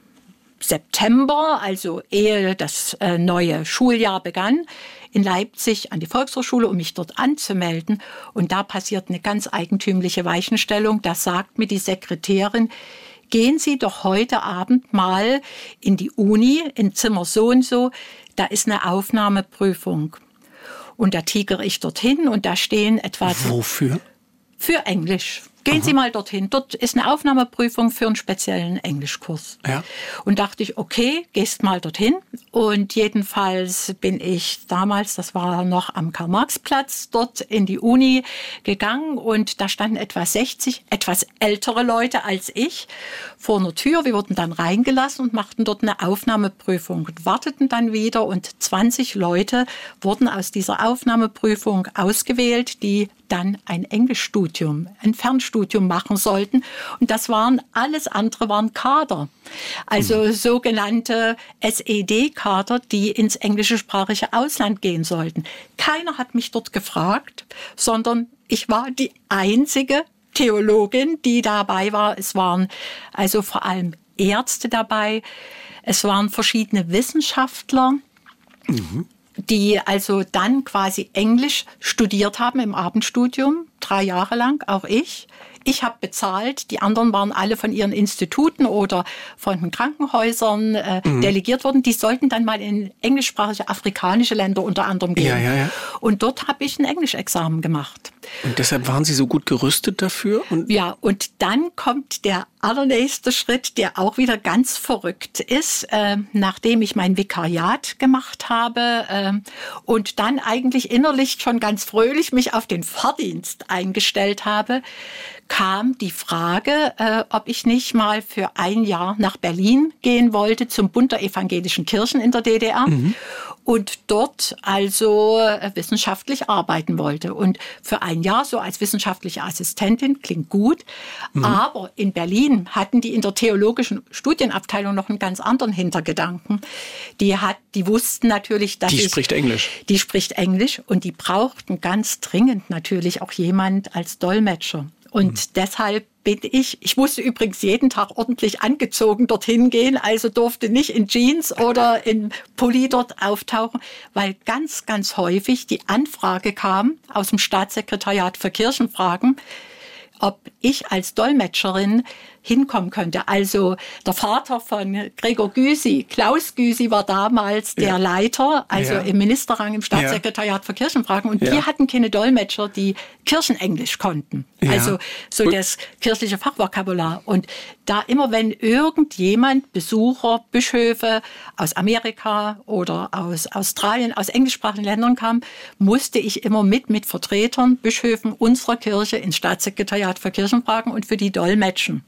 September, also ehe das äh, neue Schuljahr begann, in Leipzig an die Volkshochschule, um mich dort anzumelden. Und da passiert eine ganz eigentümliche Weichenstellung. Da sagt mir die Sekretärin, gehen Sie doch heute Abend mal in die Uni, in Zimmer so und so, da ist eine Aufnahmeprüfung. Und da tigere ich dorthin und da stehen etwa. Wofür? Für Englisch. Gehen Aha. Sie mal dorthin. Dort ist eine Aufnahmeprüfung für einen speziellen Englischkurs. Ja. Und dachte ich, okay, gehst mal dorthin. Und jedenfalls bin ich damals, das war noch am Karl-Marx-Platz, dort in die Uni gegangen und da standen etwa 60 etwas ältere Leute als ich vor einer Tür. Wir wurden dann reingelassen und machten dort eine Aufnahmeprüfung und warteten dann wieder und 20 Leute wurden aus dieser Aufnahmeprüfung ausgewählt, die dann ein Englischstudium, ein Fernstudium machen sollten. Und das waren, alles andere waren Kader. Also mhm. sogenannte SED-Kader, die ins englischsprachige Ausland gehen sollten. Keiner hat mich dort gefragt, sondern ich war die einzige Theologin, die dabei war. Es waren also vor allem Ärzte dabei. Es waren verschiedene Wissenschaftler. Mhm die also dann quasi Englisch studiert haben im Abendstudium, drei Jahre lang, auch ich. Ich habe bezahlt, die anderen waren alle von ihren Instituten oder von den Krankenhäusern äh, mhm. delegiert worden. Die sollten dann mal in englischsprachige afrikanische Länder unter anderem gehen. Ja, ja, ja. Und dort habe ich ein Englischexamen gemacht. Und deshalb waren Sie so gut gerüstet dafür? Und ja, und dann kommt der allernächste Schritt, der auch wieder ganz verrückt ist, äh, nachdem ich mein Vikariat gemacht habe äh, und dann eigentlich innerlich schon ganz fröhlich mich auf den Fahrdienst eingestellt habe, kam die Frage, äh, ob ich nicht mal für ein Jahr nach Berlin gehen wollte zum Bund der evangelischen Kirchen in der DDR. Mhm und dort also äh, wissenschaftlich arbeiten wollte. Und für ein Jahr so als wissenschaftliche Assistentin klingt gut. Mhm. Aber in Berlin hatten die in der theologischen Studienabteilung noch einen ganz anderen Hintergedanken. Die hat, die wussten natürlich, dass die ich, spricht Englisch. Die spricht Englisch und die brauchten ganz dringend natürlich auch jemand als Dolmetscher. Und mhm. deshalb bin ich, ich musste übrigens jeden Tag ordentlich angezogen dorthin gehen, also durfte nicht in Jeans oder in Pulli dort auftauchen, weil ganz, ganz häufig die Anfrage kam aus dem Staatssekretariat für Kirchenfragen, ob ich als Dolmetscherin hinkommen könnte. Also der Vater von Gregor Gysi, Klaus Gysi, war damals der ja. Leiter, also ja. im Ministerrang im Staatssekretariat für Kirchenfragen. Und wir hatten keine Dolmetscher, die Kirchenenglisch konnten. Also so das kirchliche Fachvokabular. Und da immer, wenn irgendjemand, Besucher, Bischöfe aus Amerika oder aus Australien, aus englischsprachigen Ländern kam, musste ich immer mit, mit Vertretern, Bischöfen unserer Kirche ins Staatssekretariat für Kirchenfragen und für die Dolmetschen.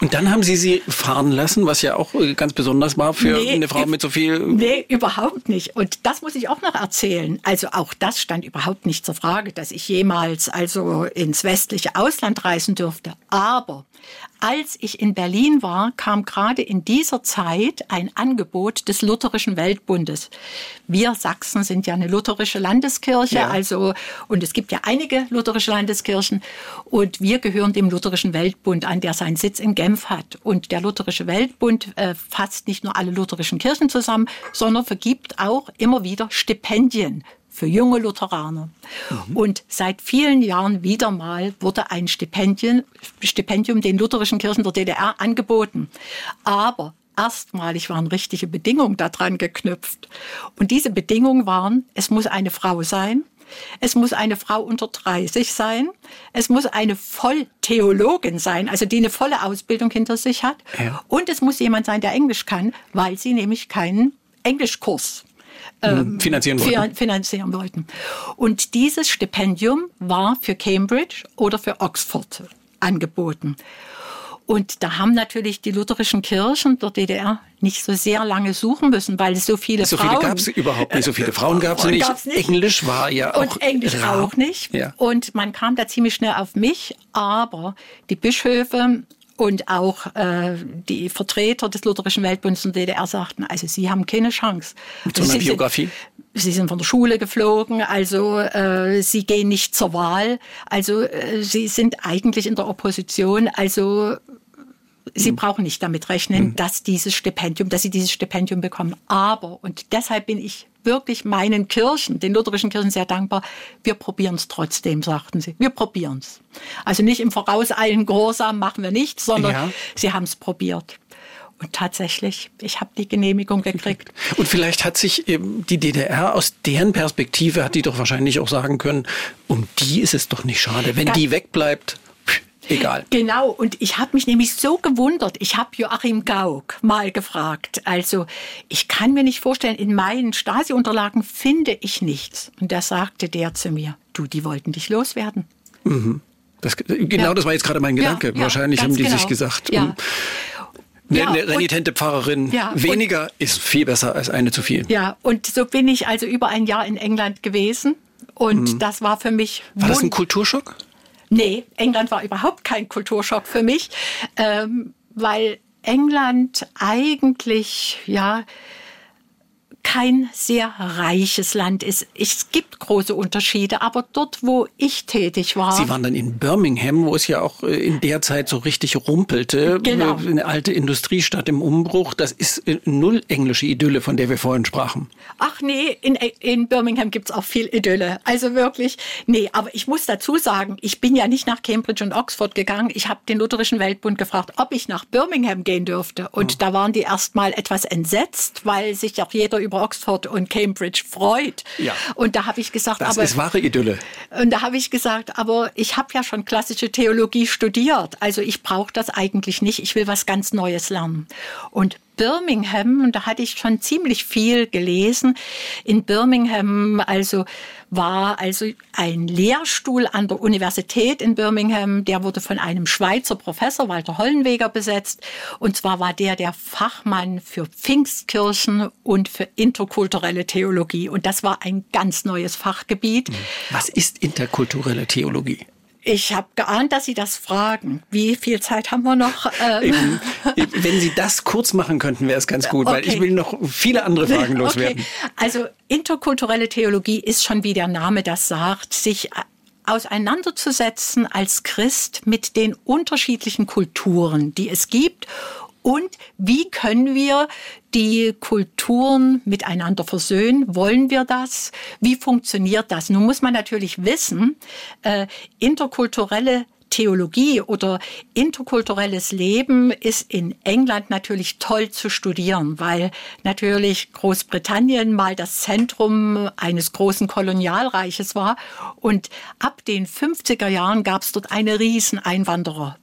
Und dann haben Sie sie fahren lassen, was ja auch äh, ganz besonders war für nee, eine Frau mit so viel. Nee, überhaupt nicht. Und das muss ich auch noch erzählen. Also auch das stand überhaupt nicht zur Frage, dass ich jemals also ins westliche Ausland reisen dürfte. Aber als ich in Berlin war, kam gerade in dieser Zeit ein Angebot des Lutherischen Weltbundes. Wir Sachsen sind ja eine lutherische Landeskirche, ja. also und es gibt ja einige lutherische Landeskirchen und wir gehören dem Lutherischen Weltbund an, der seinen Sitz in Genf hat. Und der Lutherische Weltbund äh, fasst nicht nur alle lutherischen Kirchen zusammen, sondern vergibt auch immer wieder Stipendien für junge Lutheraner. Mhm. Und seit vielen Jahren wieder mal wurde ein Stipendium, Stipendium den lutherischen Kirchen der DDR angeboten. Aber erstmalig waren richtige Bedingungen daran geknüpft. Und diese Bedingungen waren, es muss eine Frau sein, es muss eine Frau unter 30 sein. Es muss eine Volltheologin sein, also die eine volle Ausbildung hinter sich hat. Ja. Und es muss jemand sein, der Englisch kann, weil sie nämlich keinen Englischkurs ähm, finanzieren, wollten. finanzieren wollten. Und dieses Stipendium war für Cambridge oder für Oxford angeboten. Und da haben natürlich die lutherischen Kirchen der DDR nicht so sehr lange suchen müssen, weil es so viele so Frauen... So viele gab es überhaupt nicht, so viele Frauen gab es nicht. nicht. Englisch war ja auch... Und Englisch rar. auch nicht. Ja. Und man kam da ziemlich schnell auf mich, aber die Bischöfe und auch äh, die Vertreter des Lutherischen Weltbundes der DDR sagten, also sie haben keine Chance. Mit so einer Biografie? Sie sind von der Schule geflogen, also äh, sie gehen nicht zur Wahl, also äh, sie sind eigentlich in der Opposition, also Sie hm. brauchen nicht damit rechnen, hm. dass dieses Stipendium, dass Sie dieses Stipendium bekommen. Aber, und deshalb bin ich wirklich meinen Kirchen, den lutherischen Kirchen sehr dankbar. Wir probieren es trotzdem, sagten sie. Wir probieren es. Also nicht im Vorauseilen Gehorsam machen wir nichts, sondern ja. sie haben es probiert. Und tatsächlich, ich habe die Genehmigung gekriegt. (laughs) Und vielleicht hat sich die DDR aus deren Perspektive, hat die doch wahrscheinlich auch sagen können, um die ist es doch nicht schade. Wenn Ganz die wegbleibt, egal. Genau, und ich habe mich nämlich so gewundert. Ich habe Joachim Gauck mal gefragt. Also, ich kann mir nicht vorstellen, in meinen Stasi-Unterlagen finde ich nichts. Und da sagte der zu mir, du, die wollten dich loswerden. Mhm. Das, genau, ja. das war jetzt gerade mein Gedanke. Ja, Wahrscheinlich haben die genau. sich gesagt, ja. Eine, ja, eine renitente Pfarrerin ja, weniger ist viel besser als eine zu viel. Ja, und so bin ich also über ein Jahr in England gewesen. Und mhm. das war für mich. War das ein Kulturschock? Nee, England war überhaupt kein Kulturschock für mich, ähm, weil England eigentlich, ja, kein sehr reiches Land ist. Es gibt große Unterschiede, aber dort, wo ich tätig war. Sie waren dann in Birmingham, wo es ja auch äh, in der Zeit so richtig rumpelte. Genau. Eine alte Industriestadt im Umbruch. Das ist äh, null englische Idylle, von der wir vorhin sprachen. Ach nee, in, in Birmingham gibt es auch viel Idylle. Also wirklich, nee, aber ich muss dazu sagen, ich bin ja nicht nach Cambridge und Oxford gegangen. Ich habe den Lutherischen Weltbund gefragt, ob ich nach Birmingham gehen dürfte. Und oh. da waren die erst mal etwas entsetzt, weil sich auch jeder über Oxford und Cambridge freut. Ja. Und da habe ich gesagt, das aber, ist wahre Idylle. Und da habe ich gesagt, aber ich habe ja schon klassische Theologie studiert, also ich brauche das eigentlich nicht. Ich will was ganz Neues lernen. Und Birmingham, und da hatte ich schon ziemlich viel gelesen. In Birmingham, also war also ein Lehrstuhl an der Universität in Birmingham, der wurde von einem Schweizer Professor, Walter Hollenweger, besetzt. Und zwar war der der Fachmann für Pfingstkirchen und für interkulturelle Theologie. Und das war ein ganz neues Fachgebiet. Was ist interkulturelle Theologie? Ich habe geahnt, dass Sie das fragen. Wie viel Zeit haben wir noch? Ähm Wenn Sie das kurz machen könnten, wäre es ganz gut, okay. weil ich will noch viele andere Fragen (laughs) loswerden. Okay. Also interkulturelle Theologie ist schon, wie der Name das sagt, sich auseinanderzusetzen als Christ mit den unterschiedlichen Kulturen, die es gibt und wie können wir die Kulturen miteinander versöhnen? Wollen wir das? Wie funktioniert das? Nun muss man natürlich wissen, äh, interkulturelle Theologie oder interkulturelles Leben ist in England natürlich toll zu studieren, weil natürlich Großbritannien mal das Zentrum eines großen Kolonialreiches war. Und ab den 50er Jahren gab es dort eine riesen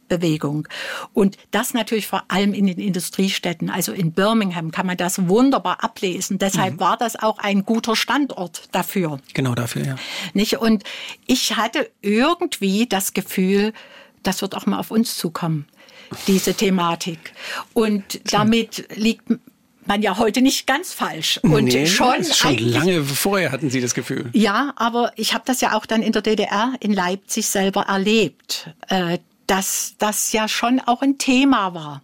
Einwandererbewegung. Und das natürlich vor allem in den Industriestädten. Also in Birmingham kann man das wunderbar ablesen. Deshalb mhm. war das auch ein guter Standort dafür. Genau dafür, ja. Nicht? Und ich hatte irgendwie das Gefühl, das wird auch mal auf uns zukommen, diese Thematik. Und damit liegt man ja heute nicht ganz falsch. Und nee, schon, schon lange vorher hatten Sie das Gefühl. Ja, aber ich habe das ja auch dann in der DDR in Leipzig selber erlebt. Dass das ja schon auch ein Thema war.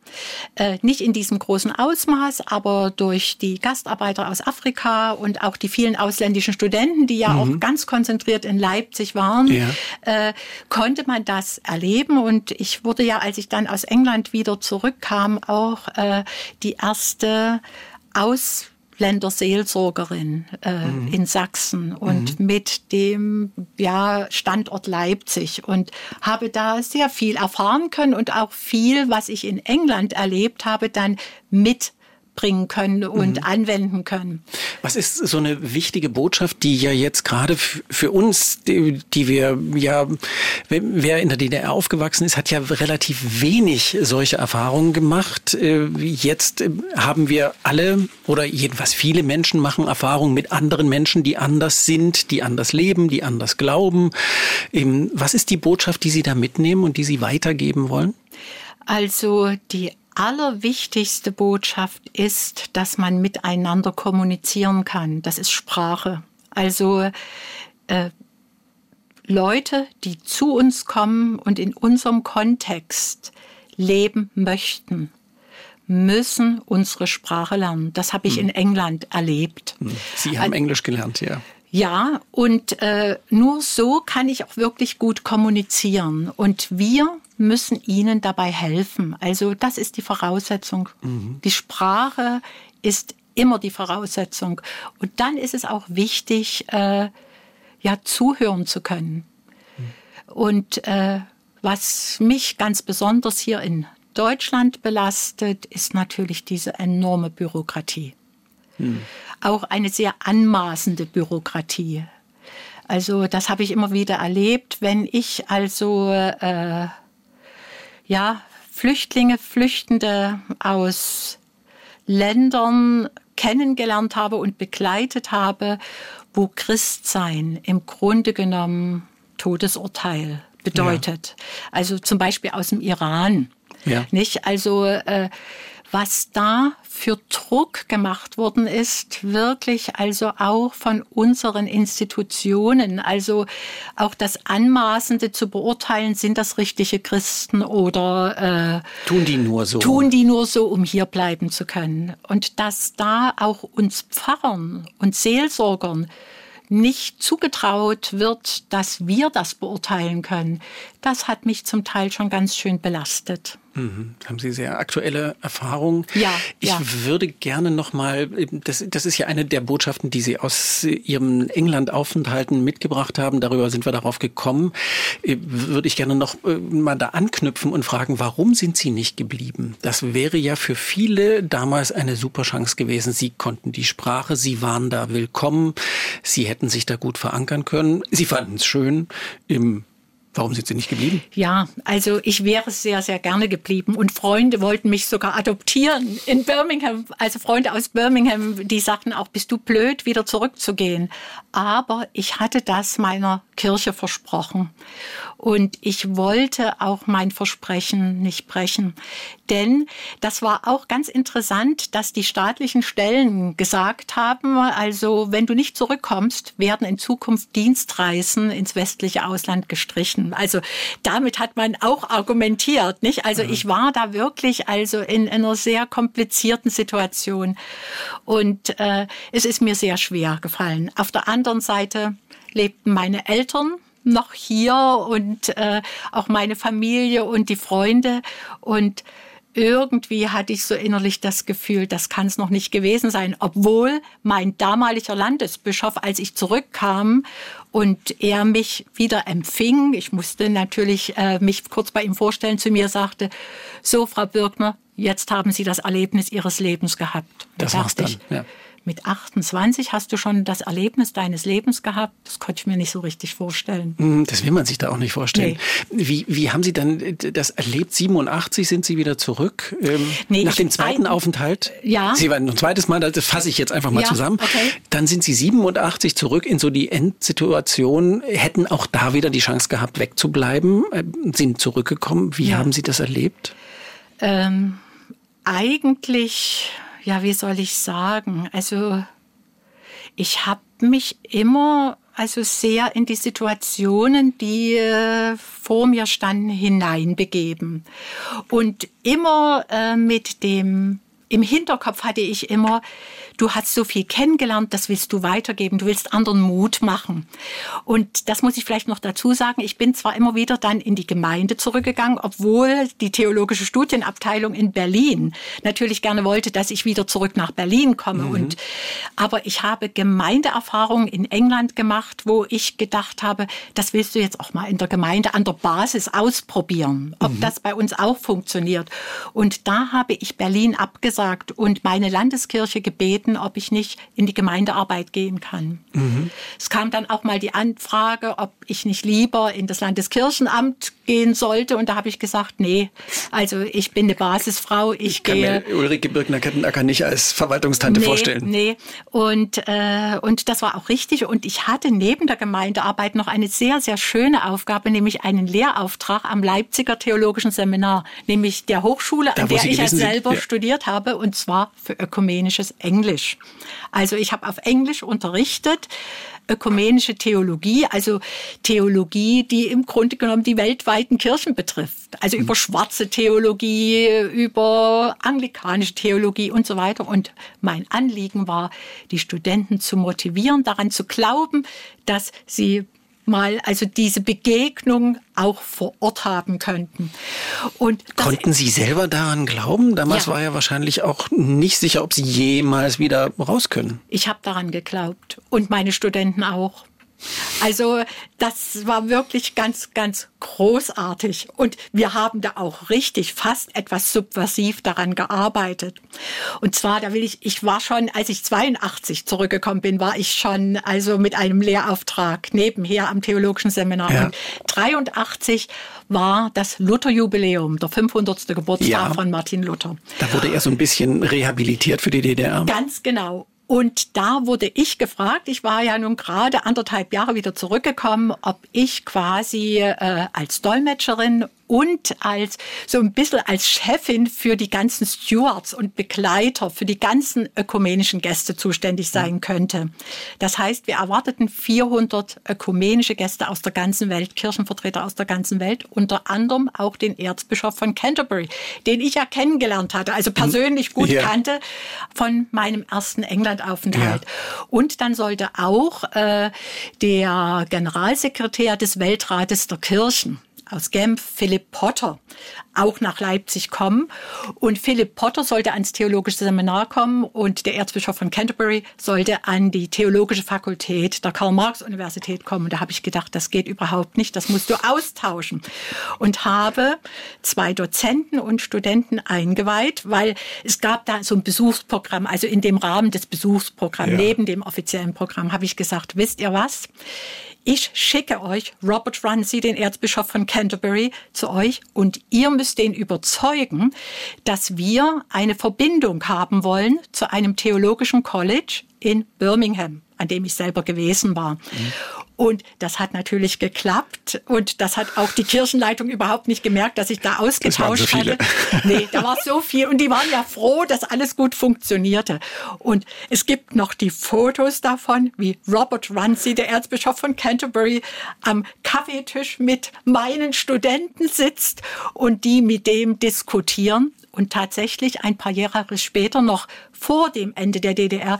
Äh, nicht in diesem großen Ausmaß, aber durch die Gastarbeiter aus Afrika und auch die vielen ausländischen Studenten, die ja mhm. auch ganz konzentriert in Leipzig waren, ja. äh, konnte man das erleben. Und ich wurde ja, als ich dann aus England wieder zurückkam, auch äh, die erste aus Länderseelsorgerin äh, mhm. in Sachsen und mhm. mit dem ja, Standort Leipzig und habe da sehr viel erfahren können und auch viel, was ich in England erlebt habe, dann mit bringen können und mhm. anwenden können. Was ist so eine wichtige Botschaft, die ja jetzt gerade für uns, die, die, wir ja, wer in der DDR aufgewachsen ist, hat ja relativ wenig solche Erfahrungen gemacht. Äh, jetzt äh, haben wir alle oder jedenfalls viele Menschen machen Erfahrungen mit anderen Menschen, die anders sind, die anders leben, die anders glauben. Ähm, was ist die Botschaft, die Sie da mitnehmen und die Sie weitergeben wollen? Also die allerwichtigste Botschaft ist, dass man miteinander kommunizieren kann. Das ist Sprache. Also äh, Leute, die zu uns kommen und in unserem Kontext leben möchten, müssen unsere Sprache lernen. Das habe ich hm. in England erlebt. Hm. Sie haben Englisch gelernt, ja. Ja, und äh, nur so kann ich auch wirklich gut kommunizieren. Und wir müssen ihnen dabei helfen. Also das ist die Voraussetzung. Mhm. Die Sprache ist immer die Voraussetzung. Und dann ist es auch wichtig, äh, ja, zuhören zu können. Mhm. Und äh, was mich ganz besonders hier in Deutschland belastet, ist natürlich diese enorme Bürokratie. Mhm auch eine sehr anmaßende Bürokratie. Also das habe ich immer wieder erlebt, wenn ich also äh, ja, Flüchtlinge, Flüchtende aus Ländern kennengelernt habe und begleitet habe, wo Christsein im Grunde genommen Todesurteil bedeutet. Ja. Also zum Beispiel aus dem Iran. Ja. Nicht? Also äh, was da für Druck gemacht worden ist, wirklich also auch von unseren Institutionen, also auch das Anmaßende zu beurteilen, sind das richtige Christen oder äh, tun die nur so? Tun die nur so, um hier bleiben zu können. Und dass da auch uns Pfarrern und Seelsorgern nicht zugetraut wird, dass wir das beurteilen können, das hat mich zum Teil schon ganz schön belastet. Mhm. Haben Sie sehr aktuelle Erfahrungen? Ja. Ich ja. würde gerne noch mal, das, das ist ja eine der Botschaften, die Sie aus Ihrem England-Aufenthalten mitgebracht haben. Darüber sind wir darauf gekommen. Äh, würde ich gerne noch äh, mal da anknüpfen und fragen, warum sind Sie nicht geblieben? Das wäre ja für viele damals eine super Chance gewesen. Sie konnten die Sprache, Sie waren da willkommen, Sie hätten sich da gut verankern können. Sie fanden es schön im Warum sind Sie nicht geblieben? Ja, also ich wäre sehr, sehr gerne geblieben. Und Freunde wollten mich sogar adoptieren in Birmingham. Also Freunde aus Birmingham, die sagten auch, bist du blöd, wieder zurückzugehen. Aber ich hatte das meiner Kirche versprochen. Und ich wollte auch mein Versprechen nicht brechen. Denn das war auch ganz interessant, dass die staatlichen Stellen gesagt haben, also wenn du nicht zurückkommst, werden in Zukunft Dienstreisen ins westliche Ausland gestrichen. Also damit hat man auch argumentiert, nicht? Also ich war da wirklich also in einer sehr komplizierten Situation. Und äh, es ist mir sehr schwer gefallen. Auf der anderen Seite lebten meine Eltern noch hier und äh, auch meine Familie und die Freunde. Und irgendwie hatte ich so innerlich das Gefühl, das kann es noch nicht gewesen sein, obwohl mein damaliger Landesbischof, als ich zurückkam und er mich wieder empfing, ich musste natürlich äh, mich kurz bei ihm vorstellen, zu mir sagte, so Frau Birkner, jetzt haben Sie das Erlebnis Ihres Lebens gehabt. Das war's dann. Ich, ja mit 28 hast du schon das Erlebnis deines Lebens gehabt. Das konnte ich mir nicht so richtig vorstellen. Hm, das will man sich da auch nicht vorstellen. Nee. Wie, wie haben Sie dann das erlebt? 87 sind Sie wieder zurück? Ähm, nee, nach dem zweiten ein, Aufenthalt? Ja. Sie waren ein zweites Mal, das fasse ich jetzt einfach mal ja, zusammen. Okay. Dann sind Sie 87 zurück in so die Endsituation, hätten auch da wieder die Chance gehabt, wegzubleiben, äh, sind zurückgekommen. Wie ja. haben Sie das erlebt? Ähm, eigentlich ja, wie soll ich sagen? Also ich habe mich immer also sehr in die Situationen, die äh, vor mir standen, hineinbegeben. Und immer äh, mit dem, im Hinterkopf hatte ich immer, du hast so viel kennengelernt, das willst du weitergeben, du willst anderen Mut machen. Und das muss ich vielleicht noch dazu sagen, ich bin zwar immer wieder dann in die Gemeinde zurückgegangen, obwohl die theologische Studienabteilung in Berlin natürlich gerne wollte, dass ich wieder zurück nach Berlin komme. Mhm. Und, aber ich habe Gemeindeerfahrungen in England gemacht, wo ich gedacht habe, das willst du jetzt auch mal in der Gemeinde an der Basis ausprobieren, ob mhm. das bei uns auch funktioniert. Und da habe ich Berlin abgesagt und meine Landeskirche gebeten, gebeten, ob ich nicht in die Gemeindearbeit gehen kann. Mhm. Es kam dann auch mal die Anfrage, ob ich nicht lieber in das Landeskirchenamt gehen sollte. Und da habe ich gesagt, nee, also ich bin eine Basisfrau. Ich, ich kann gehe, mir Ulrike Birkner-Kettenacker nicht als Verwaltungstante nee, vorstellen. Nee, und, äh, und das war auch richtig. Und ich hatte neben der Gemeindearbeit noch eine sehr, sehr schöne Aufgabe, nämlich einen Lehrauftrag am Leipziger Theologischen Seminar, nämlich der Hochschule, da, an der ich ja selber ja. studiert habe, und zwar für ökumenisches Englisch. Englisch. Also ich habe auf Englisch unterrichtet ökumenische Theologie, also Theologie, die im Grunde genommen die weltweiten Kirchen betrifft. Also über schwarze Theologie, über anglikanische Theologie und so weiter. Und mein Anliegen war, die Studenten zu motivieren, daran zu glauben, dass sie mal also diese Begegnung auch vor Ort haben könnten. Und Konnten Sie selber daran glauben? Damals ja. war ja wahrscheinlich auch nicht sicher, ob Sie jemals wieder raus können. Ich habe daran geglaubt und meine Studenten auch. Also das war wirklich ganz, ganz großartig. Und wir haben da auch richtig fast etwas subversiv daran gearbeitet. Und zwar, da will ich, ich war schon, als ich 82 zurückgekommen bin, war ich schon also mit einem Lehrauftrag nebenher am Theologischen Seminar. Ja. Und 83 war das Lutherjubiläum, der 500. Geburtstag ja. von Martin Luther. Da wurde er so ein bisschen rehabilitiert für die DDR. Ganz genau. Und da wurde ich gefragt, ich war ja nun gerade anderthalb Jahre wieder zurückgekommen, ob ich quasi äh, als Dolmetscherin und als so ein bisschen als Chefin für die ganzen Stewards und Begleiter, für die ganzen ökumenischen Gäste zuständig sein könnte. Das heißt, wir erwarteten 400 ökumenische Gäste aus der ganzen Welt, Kirchenvertreter aus der ganzen Welt, unter anderem auch den Erzbischof von Canterbury, den ich ja kennengelernt hatte, also persönlich gut ja. kannte von meinem ersten Englandaufenthalt. Ja. Und dann sollte auch äh, der Generalsekretär des Weltrates der Kirchen, aus Genf, Philipp Potter, auch nach Leipzig kommen. Und Philipp Potter sollte ans theologische Seminar kommen und der Erzbischof von Canterbury sollte an die theologische Fakultät der Karl-Marx-Universität kommen. Und da habe ich gedacht, das geht überhaupt nicht, das musst du austauschen. Und habe zwei Dozenten und Studenten eingeweiht, weil es gab da so ein Besuchsprogramm, also in dem Rahmen des Besuchsprogramms, ja. neben dem offiziellen Programm, habe ich gesagt, wisst ihr was? Ich schicke euch Robert Runcie, den Erzbischof von Canterbury, zu euch und ihr müsst den überzeugen, dass wir eine Verbindung haben wollen zu einem theologischen College in Birmingham, an dem ich selber gewesen war. Mhm. Und das hat natürlich geklappt. Und das hat auch die Kirchenleitung überhaupt nicht gemerkt, dass ich da ausgetauscht so hatte. Nee, da war so viel. Und die waren ja froh, dass alles gut funktionierte. Und es gibt noch die Fotos davon, wie Robert Runcie, der Erzbischof von Canterbury, am Kaffeetisch mit meinen Studenten sitzt und die mit dem diskutieren. Und tatsächlich ein paar Jahre später, noch vor dem Ende der DDR,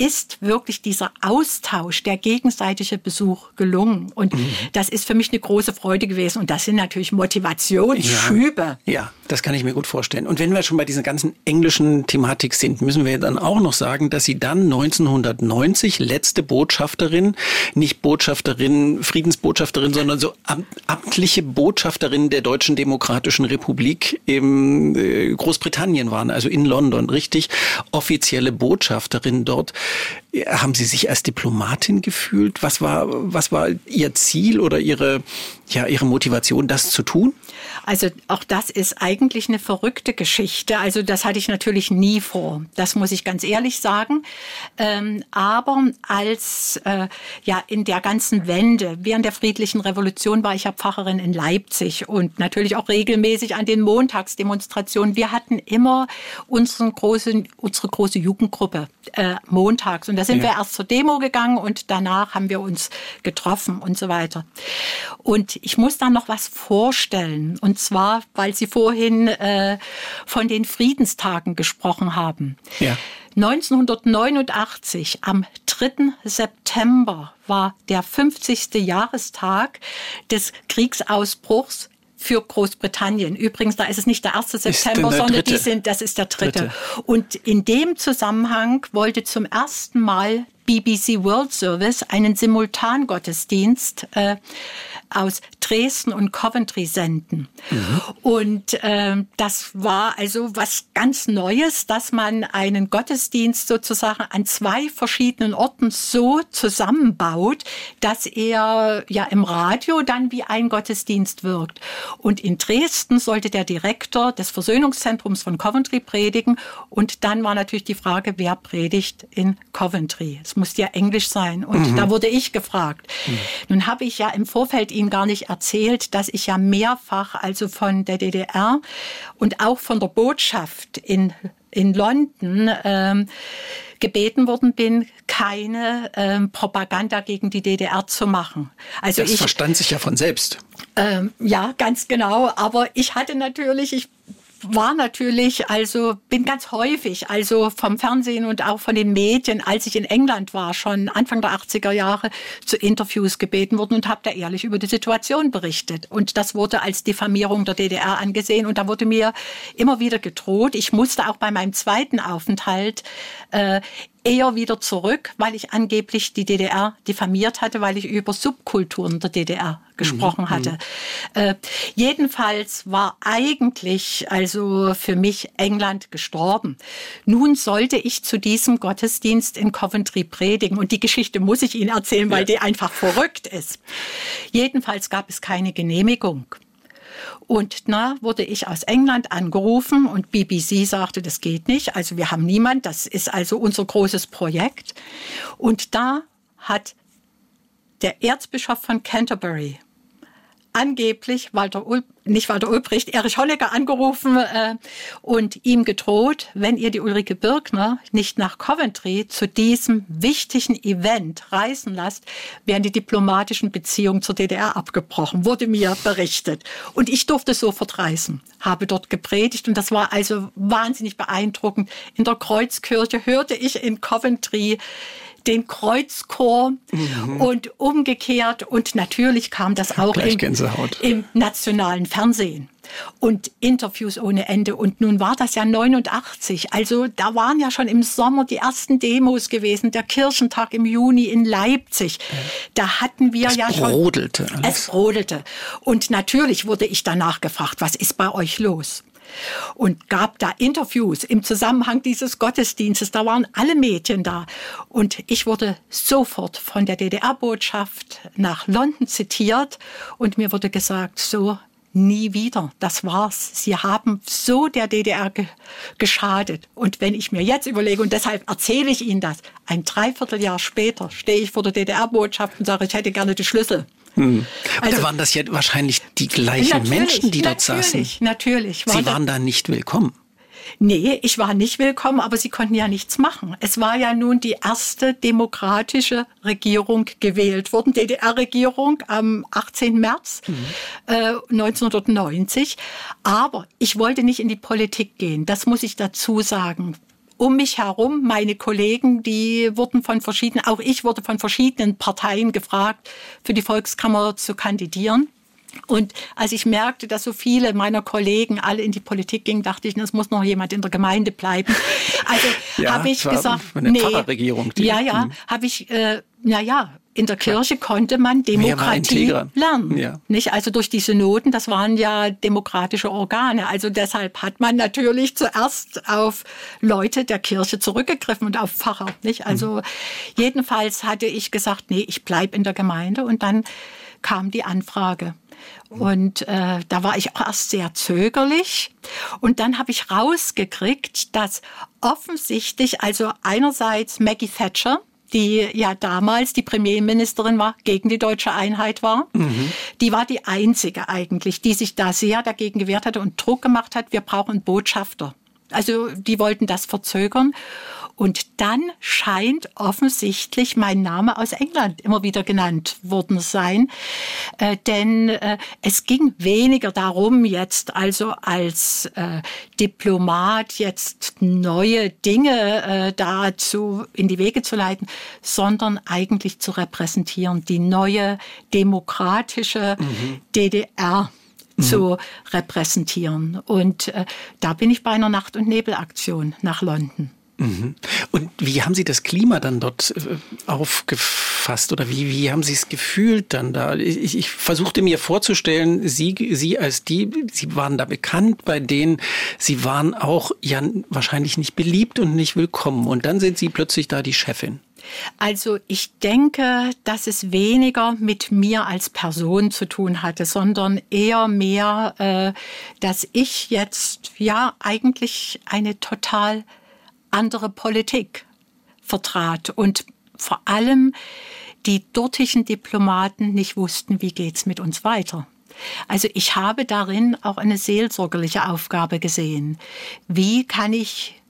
ist wirklich dieser Austausch, der gegenseitige Besuch gelungen. Und mhm. das ist für mich eine große Freude gewesen. Und das sind natürlich Motivationsschübe. Ja, ja, das kann ich mir gut vorstellen. Und wenn wir schon bei dieser ganzen englischen Thematik sind, müssen wir dann auch noch sagen, dass Sie dann 1990 letzte Botschafterin, nicht Botschafterin, Friedensbotschafterin, sondern so amtliche Botschafterin der Deutschen Demokratischen Republik im äh, Großbritannien waren, also in London, richtig offizielle Botschafterin dort. Haben Sie sich als Diplomatin gefühlt? Was war, was war Ihr Ziel oder Ihre, ja, Ihre Motivation, das zu tun? Also auch das ist eigentlich eine verrückte Geschichte. Also das hatte ich natürlich nie vor. Das muss ich ganz ehrlich sagen. Ähm, aber als äh, ja in der ganzen Wende während der friedlichen Revolution war ich ja Pfarrerin in Leipzig und natürlich auch regelmäßig an den Montagsdemonstrationen. Wir hatten immer unseren großen, unsere große Jugendgruppe äh, montags und da sind ja. wir erst zur Demo gegangen und danach haben wir uns getroffen und so weiter. Und ich muss da noch was vorstellen. Und zwar, weil Sie vorhin äh, von den Friedenstagen gesprochen haben. Ja. 1989, am 3. September, war der 50. Jahrestag des Kriegsausbruchs für Großbritannien. Übrigens, da ist es nicht der 1. September, sondern die sind, das ist der dritte. dritte. Und in dem Zusammenhang wollte zum ersten Mal BBC World Service einen Simultangottesdienst äh, aus Dresden und Coventry senden. Mhm. Und äh, das war also was ganz Neues, dass man einen Gottesdienst sozusagen an zwei verschiedenen Orten so zusammenbaut, dass er ja im Radio dann wie ein Gottesdienst wirkt. Und in Dresden sollte der Direktor des Versöhnungszentrums von Coventry predigen. Und dann war natürlich die Frage, wer predigt in Coventry. Es musste ja Englisch sein. Und mhm. da wurde ich gefragt. Mhm. Nun habe ich ja im Vorfeld ihm gar nicht erzählt, dass ich ja mehrfach, also von der DDR und auch von der Botschaft in, in London, ähm, gebeten worden bin, keine ähm, Propaganda gegen die DDR zu machen. Also das ich, verstand sich ja von selbst. Ähm, ja, ganz genau. Aber ich hatte natürlich, ich war natürlich, also bin ganz häufig, also vom Fernsehen und auch von den Medien, als ich in England war, schon Anfang der 80er Jahre, zu Interviews gebeten worden und habe da ehrlich über die Situation berichtet. Und das wurde als Diffamierung der DDR angesehen und da wurde mir immer wieder gedroht. Ich musste auch bei meinem zweiten Aufenthalt äh, eher wieder zurück, weil ich angeblich die DDR diffamiert hatte, weil ich über Subkulturen der DDR gesprochen mhm. hatte. Äh, jedenfalls war eigentlich also für mich England gestorben. Nun sollte ich zu diesem Gottesdienst in Coventry predigen und die Geschichte muss ich Ihnen erzählen, weil ja. die einfach verrückt ist. Jedenfalls gab es keine Genehmigung. Und na, wurde ich aus England angerufen und BBC sagte, das geht nicht. Also wir haben niemand. Das ist also unser großes Projekt. Und da hat der Erzbischof von Canterbury angeblich Walter Ul nicht Walter Ulbricht, Erich Honecker angerufen äh, und ihm gedroht, wenn ihr die Ulrike Birkner nicht nach Coventry zu diesem wichtigen Event reisen lasst, werden die diplomatischen Beziehungen zur DDR abgebrochen, wurde mir berichtet. Und ich durfte sofort reisen, habe dort gepredigt und das war also wahnsinnig beeindruckend. In der Kreuzkirche hörte ich in Coventry den Kreuzchor mhm. und umgekehrt. Und natürlich kam das auch im, im, nationalen Fernsehen. Und Interviews ohne Ende. Und nun war das ja 89. Also da waren ja schon im Sommer die ersten Demos gewesen. Der Kirchentag im Juni in Leipzig. Da hatten wir es ja schon. Brodelte alles. Es brodelte. Und natürlich wurde ich danach gefragt, was ist bei euch los? Und gab da Interviews im Zusammenhang dieses Gottesdienstes. Da waren alle Mädchen da. Und ich wurde sofort von der DDR-Botschaft nach London zitiert und mir wurde gesagt, so, nie wieder. Das war's. Sie haben so der DDR ge geschadet. Und wenn ich mir jetzt überlege, und deshalb erzähle ich Ihnen das, ein Dreivierteljahr später stehe ich vor der DDR-Botschaft und sage, ich hätte gerne die Schlüssel. Hm. Also, da waren das ja wahrscheinlich die gleichen Menschen, die dort natürlich, saßen. Natürlich, War Sie waren da nicht willkommen. Nee, ich war nicht willkommen, aber sie konnten ja nichts machen. Es war ja nun die erste demokratische Regierung gewählt worden, DDR-Regierung am 18. März mhm. äh, 1990. Aber ich wollte nicht in die Politik gehen, das muss ich dazu sagen um mich herum, meine Kollegen, die wurden von verschiedenen, auch ich wurde von verschiedenen Parteien gefragt, für die Volkskammer zu kandidieren. Und als ich merkte, dass so viele meiner Kollegen alle in die Politik gingen, dachte ich, es muss noch jemand in der Gemeinde bleiben. Also (laughs) ja, habe ich gesagt, nee, ja, ja, hm. habe ich, äh, na ja, in der Kirche konnte man Demokratie lernen. Ja. Nicht? Also durch die Synoden, das waren ja demokratische Organe. Also deshalb hat man natürlich zuerst auf Leute der Kirche zurückgegriffen und auf Pfarrer. Nicht? Also mhm. jedenfalls hatte ich gesagt, nee, ich bleib in der Gemeinde. Und dann kam die Anfrage. Und äh, da war ich auch erst sehr zögerlich. Und dann habe ich rausgekriegt, dass offensichtlich, also einerseits Maggie Thatcher, die ja damals die Premierministerin war, gegen die deutsche Einheit war. Mhm. Die war die einzige eigentlich, die sich da sehr dagegen gewehrt hatte und Druck gemacht hat, wir brauchen Botschafter. Also die wollten das verzögern. Und dann scheint offensichtlich mein Name aus England immer wieder genannt worden sein. Äh, denn äh, es ging weniger darum, jetzt also als äh, Diplomat jetzt neue Dinge äh, dazu in die Wege zu leiten, sondern eigentlich zu repräsentieren, die neue demokratische mhm. DDR mhm. zu repräsentieren. Und äh, da bin ich bei einer Nacht- und Nebelaktion nach London. Mhm. Und wie haben Sie das Klima dann dort äh, aufgefasst oder wie, wie haben Sie es gefühlt dann da? Ich, ich versuchte mir vorzustellen, Sie, Sie als die, Sie waren da bekannt bei denen, Sie waren auch ja wahrscheinlich nicht beliebt und nicht willkommen und dann sind Sie plötzlich da die Chefin. Also ich denke, dass es weniger mit mir als Person zu tun hatte, sondern eher mehr, äh, dass ich jetzt ja eigentlich eine total andere Politik vertrat und vor allem die dortigen Diplomaten nicht wussten, wie geht's mit uns weiter. Also ich habe darin auch eine seelsorgerliche Aufgabe gesehen. Wie kann ich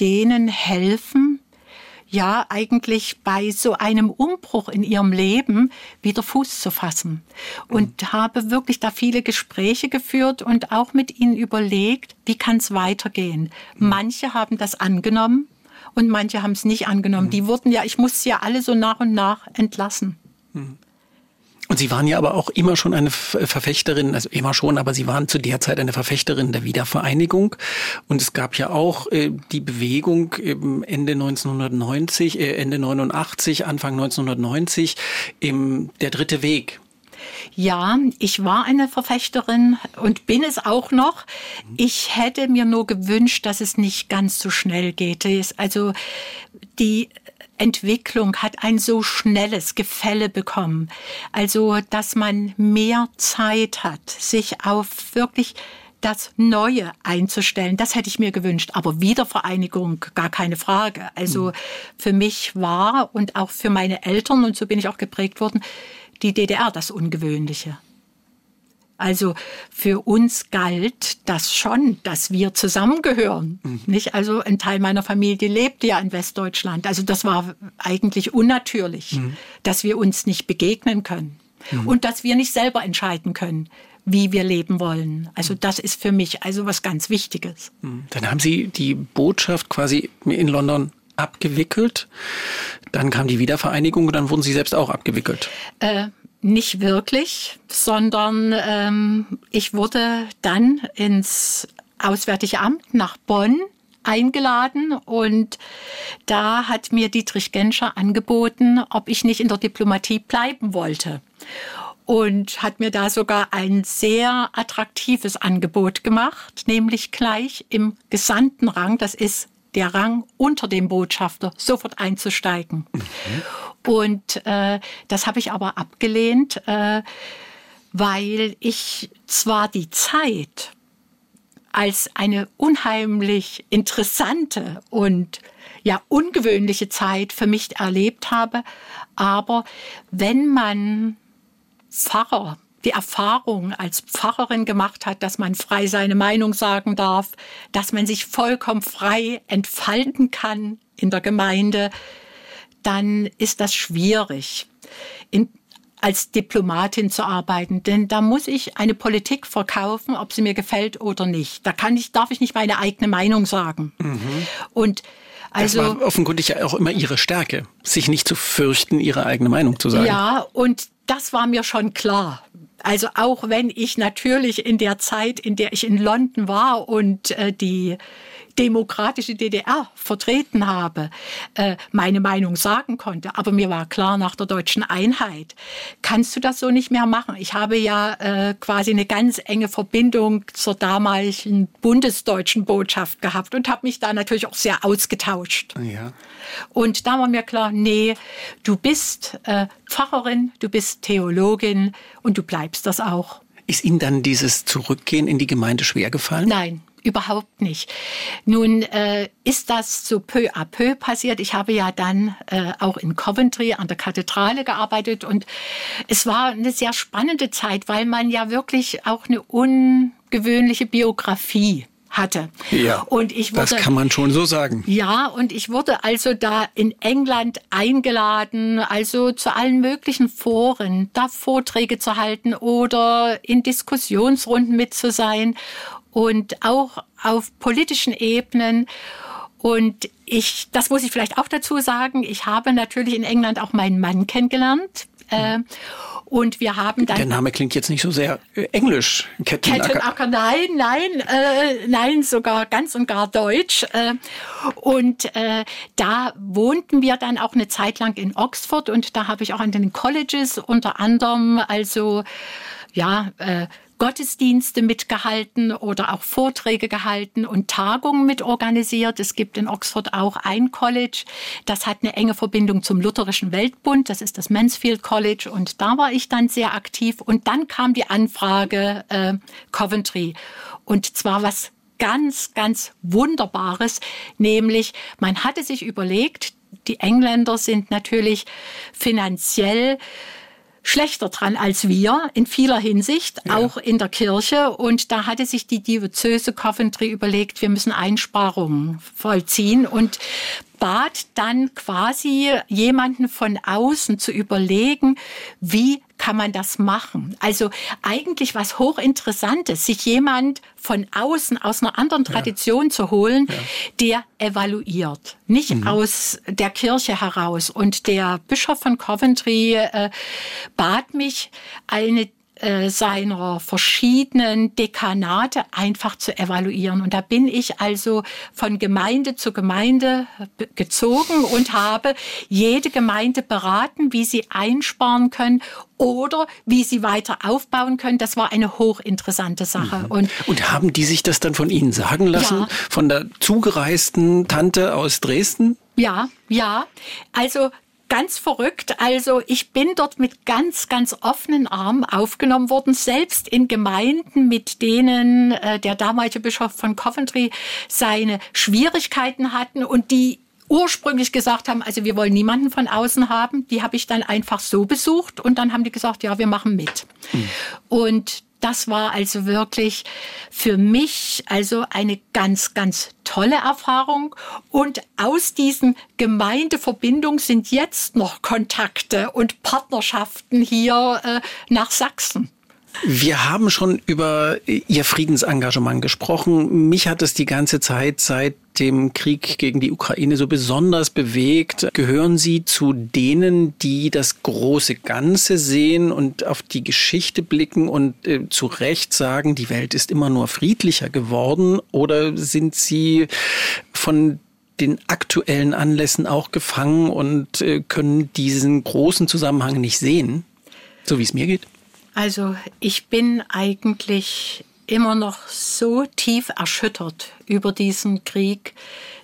denen helfen, ja eigentlich bei so einem Umbruch in ihrem Leben wieder Fuß zu fassen. Und mhm. habe wirklich da viele Gespräche geführt und auch mit ihnen überlegt, wie kann es weitergehen. Mhm. Manche haben das angenommen und manche haben es nicht angenommen. Mhm. Die wurden ja, ich musste ja alle so nach und nach entlassen. Und Sie waren ja aber auch immer schon eine Verfechterin, also immer schon, aber Sie waren zu der Zeit eine Verfechterin der Wiedervereinigung. Und es gab ja auch äh, die Bewegung ähm, Ende 1990, äh, Ende 89, Anfang 1990, im, der dritte Weg. Ja, ich war eine Verfechterin und bin es auch noch. Ich hätte mir nur gewünscht, dass es nicht ganz so schnell geht. Also die Entwicklung hat ein so schnelles Gefälle bekommen. Also, dass man mehr Zeit hat, sich auf wirklich das Neue einzustellen. Das hätte ich mir gewünscht. Aber Wiedervereinigung, gar keine Frage. Also für mich war und auch für meine Eltern, und so bin ich auch geprägt worden, die DDR das Ungewöhnliche. Also für uns galt das schon, dass wir zusammengehören. Mhm. Nicht? Also ein Teil meiner Familie lebt ja in Westdeutschland. Also das war eigentlich unnatürlich, mhm. dass wir uns nicht begegnen können mhm. und dass wir nicht selber entscheiden können, wie wir leben wollen. Also mhm. das ist für mich also was ganz Wichtiges. Mhm. Dann haben Sie die Botschaft quasi in London abgewickelt. Dann kam die Wiedervereinigung und dann wurden Sie selbst auch abgewickelt. Äh, nicht wirklich, sondern ähm, ich wurde dann ins Auswärtige Amt nach Bonn eingeladen und da hat mir Dietrich Genscher angeboten, ob ich nicht in der Diplomatie bleiben wollte und hat mir da sogar ein sehr attraktives Angebot gemacht, nämlich gleich im Gesandtenrang, das ist der Rang unter dem Botschafter, sofort einzusteigen. Mhm. Und äh, das habe ich aber abgelehnt, äh, weil ich zwar die Zeit als eine unheimlich interessante und ja ungewöhnliche Zeit für mich erlebt habe, aber wenn man Pfarrer die Erfahrung als Pfarrerin gemacht hat, dass man frei seine Meinung sagen darf, dass man sich vollkommen frei entfalten kann in der Gemeinde, dann ist das schwierig. In, als Diplomatin zu arbeiten, denn da muss ich eine Politik verkaufen, ob sie mir gefällt oder nicht. Da kann ich, darf ich nicht meine eigene Meinung sagen. Mhm. Und also, das war offenkundig ja auch immer ihre Stärke, sich nicht zu fürchten, ihre eigene Meinung zu sagen. Ja, und das war mir schon klar. Also auch wenn ich natürlich in der Zeit, in der ich in London war und äh, die demokratische DDR vertreten habe, äh, meine Meinung sagen konnte. Aber mir war klar, nach der deutschen Einheit kannst du das so nicht mehr machen. Ich habe ja äh, quasi eine ganz enge Verbindung zur damaligen bundesdeutschen Botschaft gehabt und habe mich da natürlich auch sehr ausgetauscht. Ja. Und da war mir klar, nee, du bist äh, Pfarrerin, du bist Theologin und du bleibst das auch. Ist Ihnen dann dieses Zurückgehen in die Gemeinde schwer gefallen? Nein, Überhaupt nicht. Nun äh, ist das so peu à peu passiert. Ich habe ja dann äh, auch in Coventry an der Kathedrale gearbeitet und es war eine sehr spannende Zeit, weil man ja wirklich auch eine ungewöhnliche Biografie hatte. Ja, und ich wurde, das kann man schon so sagen. Ja, und ich wurde also da in England eingeladen, also zu allen möglichen Foren, da Vorträge zu halten oder in Diskussionsrunden mit zu sein und auch auf politischen Ebenen. Und ich, das muss ich vielleicht auch dazu sagen, ich habe natürlich in England auch meinen Mann kennengelernt. Äh, und wir haben dann. Der Name klingt jetzt nicht so sehr äh, englisch. Kettenacker. Kettenacker, nein, nein, äh, nein, sogar ganz und gar deutsch. Äh, und äh, da wohnten wir dann auch eine Zeit lang in Oxford und da habe ich auch an den Colleges unter anderem also ja, äh, Gottesdienste mitgehalten oder auch Vorträge gehalten und Tagungen mitorganisiert. Es gibt in Oxford auch ein College, das hat eine enge Verbindung zum Lutherischen Weltbund, das ist das Mansfield College. Und da war ich dann sehr aktiv. Und dann kam die Anfrage äh, Coventry. Und zwar was ganz, ganz Wunderbares, nämlich man hatte sich überlegt, die Engländer sind natürlich finanziell schlechter dran als wir in vieler Hinsicht, ja. auch in der Kirche. Und da hatte sich die Diözese Coventry überlegt, wir müssen Einsparungen vollziehen und bat dann quasi jemanden von außen zu überlegen, wie kann man das machen? Also eigentlich was hochinteressantes, sich jemand von außen, aus einer anderen Tradition ja. zu holen, ja. der evaluiert, nicht mhm. aus der Kirche heraus. Und der Bischof von Coventry äh, bat mich, eine äh, seiner verschiedenen Dekanate einfach zu evaluieren. Und da bin ich also von Gemeinde zu Gemeinde gezogen und habe jede Gemeinde beraten, wie sie einsparen können oder wie sie weiter aufbauen können. Das war eine hochinteressante Sache. Mhm. Und, und haben die sich das dann von Ihnen sagen lassen? Ja. Von der zugereisten Tante aus Dresden? Ja, ja. Also ganz verrückt. Also ich bin dort mit ganz, ganz offenen Armen aufgenommen worden, selbst in Gemeinden, mit denen äh, der damalige Bischof von Coventry seine Schwierigkeiten hatten und die ursprünglich gesagt haben, also wir wollen niemanden von außen haben, die habe ich dann einfach so besucht und dann haben die gesagt, ja, wir machen mit. Mhm. Und das war also wirklich für mich also eine ganz, ganz tolle Erfahrung. Und aus diesen Gemeindeverbindungen sind jetzt noch Kontakte und Partnerschaften hier äh, nach Sachsen. Wir haben schon über Ihr Friedensengagement gesprochen. Mich hat es die ganze Zeit seit dem Krieg gegen die Ukraine so besonders bewegt. Gehören Sie zu denen, die das große Ganze sehen und auf die Geschichte blicken und äh, zu Recht sagen, die Welt ist immer nur friedlicher geworden? Oder sind Sie von den aktuellen Anlässen auch gefangen und äh, können diesen großen Zusammenhang nicht sehen, so wie es mir geht? Also ich bin eigentlich immer noch so tief erschüttert über diesen Krieg,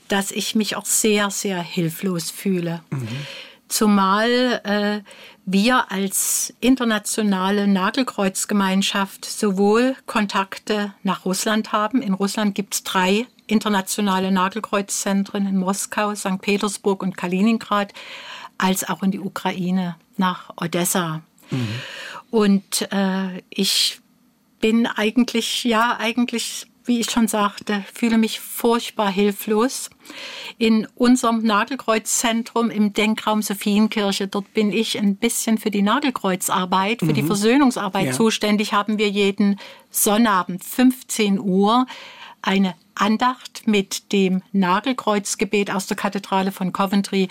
dass ich mich auch sehr, sehr hilflos fühle. Mhm. Zumal äh, wir als internationale Nagelkreuzgemeinschaft sowohl Kontakte nach Russland haben. In Russland gibt es drei internationale Nagelkreuzzentren in Moskau, St. Petersburg und Kaliningrad, als auch in die Ukraine, nach Odessa. Mhm. Und äh, ich bin eigentlich, ja, eigentlich, wie ich schon sagte, fühle mich furchtbar hilflos. In unserem Nagelkreuzzentrum im Denkraum Sophienkirche, dort bin ich ein bisschen für die Nagelkreuzarbeit, für mhm. die Versöhnungsarbeit ja. zuständig, haben wir jeden Sonnabend 15 Uhr eine Andacht mit dem Nagelkreuzgebet aus der Kathedrale von Coventry.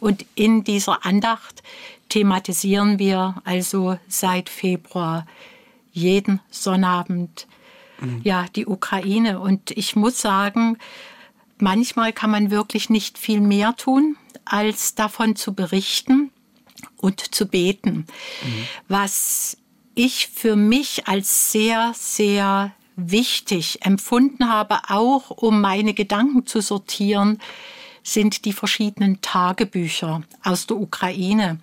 Und in dieser Andacht thematisieren wir also seit Februar jeden Sonnabend mhm. ja die Ukraine und ich muss sagen, manchmal kann man wirklich nicht viel mehr tun, als davon zu berichten und zu beten. Mhm. Was ich für mich als sehr, sehr wichtig empfunden habe, auch um meine Gedanken zu sortieren, sind die verschiedenen Tagebücher aus der Ukraine,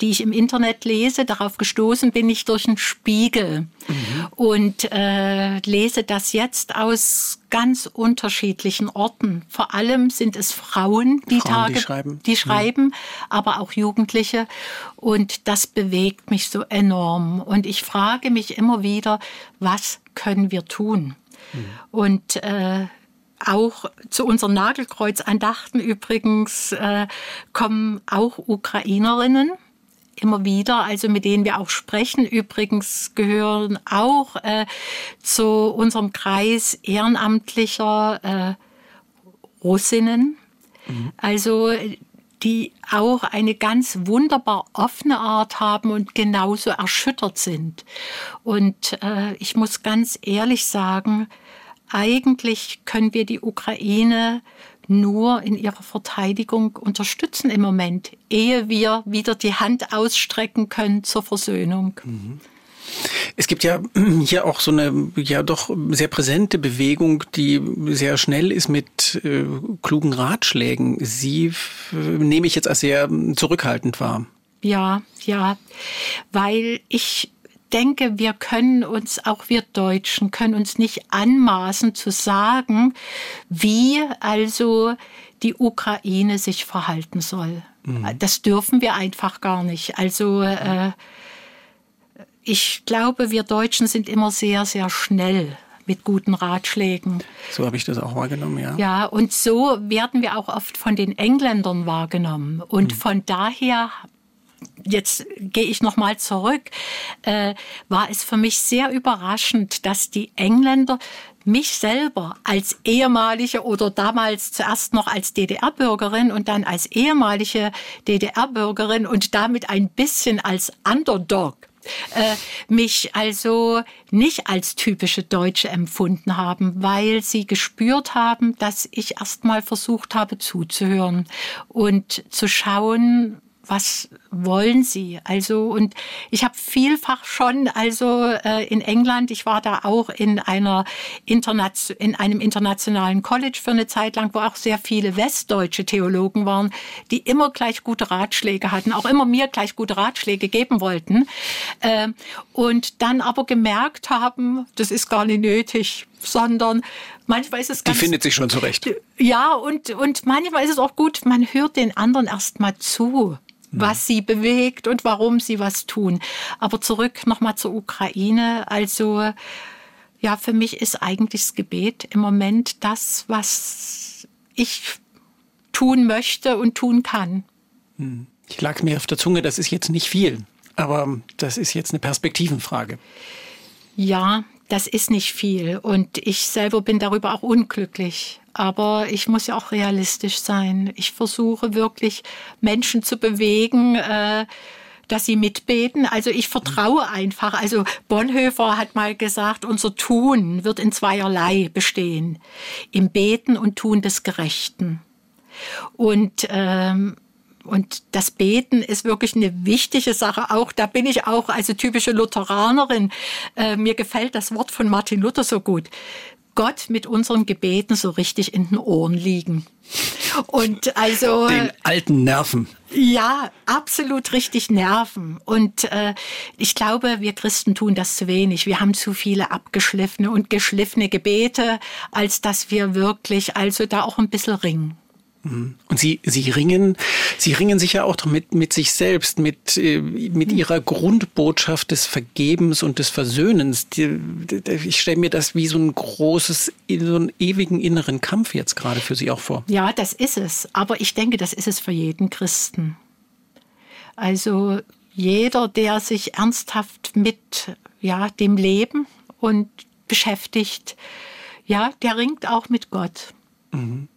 die ich im Internet lese. Darauf gestoßen bin ich durch einen Spiegel mhm. und äh, lese das jetzt aus ganz unterschiedlichen Orten. Vor allem sind es Frauen, die Frauen, Tage, die schreiben, die schreiben mhm. aber auch Jugendliche. Und das bewegt mich so enorm. Und ich frage mich immer wieder, was können wir tun? Mhm. Und äh, auch zu unseren Nagelkreuzandachten übrigens äh, kommen auch Ukrainerinnen immer wieder, also mit denen wir auch sprechen. Übrigens gehören auch äh, zu unserem Kreis ehrenamtlicher äh, Russinnen. Mhm. Also die auch eine ganz wunderbar offene Art haben und genauso erschüttert sind. Und äh, ich muss ganz ehrlich sagen, eigentlich können wir die Ukraine nur in ihrer Verteidigung unterstützen im Moment, ehe wir wieder die Hand ausstrecken können zur Versöhnung. Mhm. Es gibt ja (clears throat) hier auch so eine ja doch sehr präsente Bewegung, die sehr schnell ist mit äh, klugen Ratschlägen. Sie nehme ich jetzt als sehr zurückhaltend wahr. Ja, ja, weil ich denke, wir können uns, auch wir Deutschen, können uns nicht anmaßen zu sagen, wie also die Ukraine sich verhalten soll. Mhm. Das dürfen wir einfach gar nicht. Also äh, ich glaube, wir Deutschen sind immer sehr, sehr schnell mit guten Ratschlägen. So habe ich das auch wahrgenommen, ja. Ja, und so werden wir auch oft von den Engländern wahrgenommen. Und mhm. von daher jetzt gehe ich noch mal zurück, äh, war es für mich sehr überraschend, dass die Engländer mich selber als ehemalige oder damals zuerst noch als DDR-Bürgerin und dann als ehemalige DDR-Bürgerin und damit ein bisschen als Underdog äh, mich also nicht als typische Deutsche empfunden haben, weil sie gespürt haben, dass ich erst mal versucht habe zuzuhören und zu schauen, was wollen Sie? Also und ich habe vielfach schon, also äh, in England, ich war da auch in einer Internation, in einem internationalen College für eine Zeit lang, wo auch sehr viele westdeutsche Theologen waren, die immer gleich gute Ratschläge hatten, auch immer mir gleich gute Ratschläge geben wollten äh, und dann aber gemerkt haben, das ist gar nicht nötig, sondern manchmal ist es ganz... Die findet sich schon zurecht. Ja, und, und manchmal ist es auch gut, man hört den anderen erst mal zu was sie bewegt und warum sie was tun. Aber zurück nochmal zur Ukraine. Also ja, für mich ist eigentlich das Gebet im Moment das, was ich tun möchte und tun kann. Hm. Ich lag mir auf der Zunge, das ist jetzt nicht viel, aber das ist jetzt eine Perspektivenfrage. Ja, das ist nicht viel und ich selber bin darüber auch unglücklich. Aber ich muss ja auch realistisch sein. Ich versuche wirklich Menschen zu bewegen, äh, dass sie mitbeten. Also ich vertraue einfach. Also Bonhoeffer hat mal gesagt, unser Tun wird in zweierlei bestehen. Im Beten und Tun des Gerechten. Und ähm, und das Beten ist wirklich eine wichtige Sache. Auch da bin ich auch also typische Lutheranerin. Äh, mir gefällt das Wort von Martin Luther so gut. Gott mit unseren Gebeten so richtig in den Ohren liegen. Und also den alten Nerven. Ja, absolut richtig Nerven. Und äh, ich glaube, wir Christen tun das zu wenig. Wir haben zu viele abgeschliffene und geschliffene Gebete, als dass wir wirklich also da auch ein bisschen ringen. Und sie, sie ringen, sie ringen sich ja auch mit, mit sich selbst, mit, äh, mit ihrer Grundbotschaft des Vergebens und des Versöhnens. Ich stelle mir das wie so ein großes, so einen ewigen inneren Kampf jetzt gerade für Sie auch vor. Ja, das ist es. Aber ich denke, das ist es für jeden Christen. Also jeder, der sich ernsthaft mit, ja, dem Leben und beschäftigt, ja, der ringt auch mit Gott. Mhm.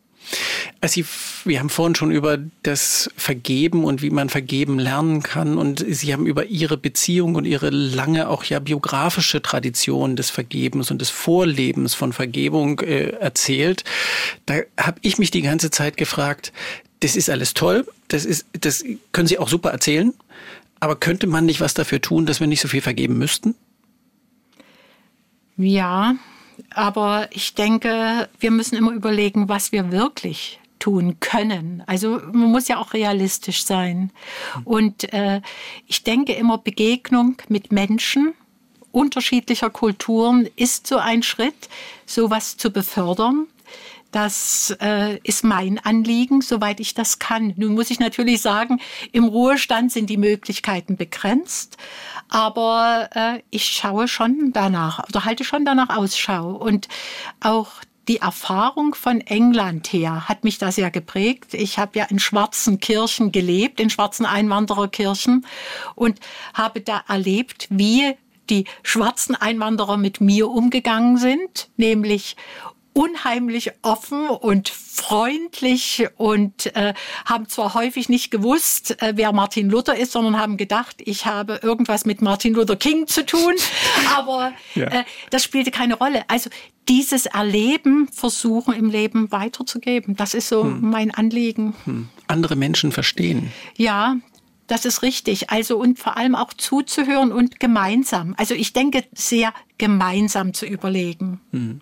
Sie, wir haben vorhin schon über das Vergeben und wie man vergeben lernen kann und Sie haben über Ihre Beziehung und Ihre lange auch ja biografische Tradition des Vergebens und des Vorlebens von Vergebung äh, erzählt. Da habe ich mich die ganze Zeit gefragt, das ist alles toll, das ist, das können Sie auch super erzählen, aber könnte man nicht was dafür tun, dass wir nicht so viel vergeben müssten? Ja, aber ich denke, wir müssen immer überlegen, was wir wirklich tun können. Also man muss ja auch realistisch sein. Und äh, ich denke immer, Begegnung mit Menschen unterschiedlicher Kulturen ist so ein Schritt, sowas zu befördern. Das äh, ist mein Anliegen, soweit ich das kann. Nun muss ich natürlich sagen, im Ruhestand sind die Möglichkeiten begrenzt, aber äh, ich schaue schon danach oder halte schon danach Ausschau. Und auch die Erfahrung von England her hat mich da sehr geprägt. Ich habe ja in schwarzen Kirchen gelebt, in schwarzen Einwandererkirchen und habe da erlebt, wie die schwarzen Einwanderer mit mir umgegangen sind, nämlich unheimlich offen und freundlich und äh, haben zwar häufig nicht gewusst, äh, wer Martin Luther ist, sondern haben gedacht, ich habe irgendwas mit Martin Luther King zu tun, (laughs) aber ja. äh, das spielte keine Rolle. Also dieses Erleben versuchen im Leben weiterzugeben, das ist so hm. mein Anliegen. Hm. Andere Menschen verstehen. Ja, das ist richtig. Also und vor allem auch zuzuhören und gemeinsam. Also ich denke sehr gemeinsam zu überlegen. Hm.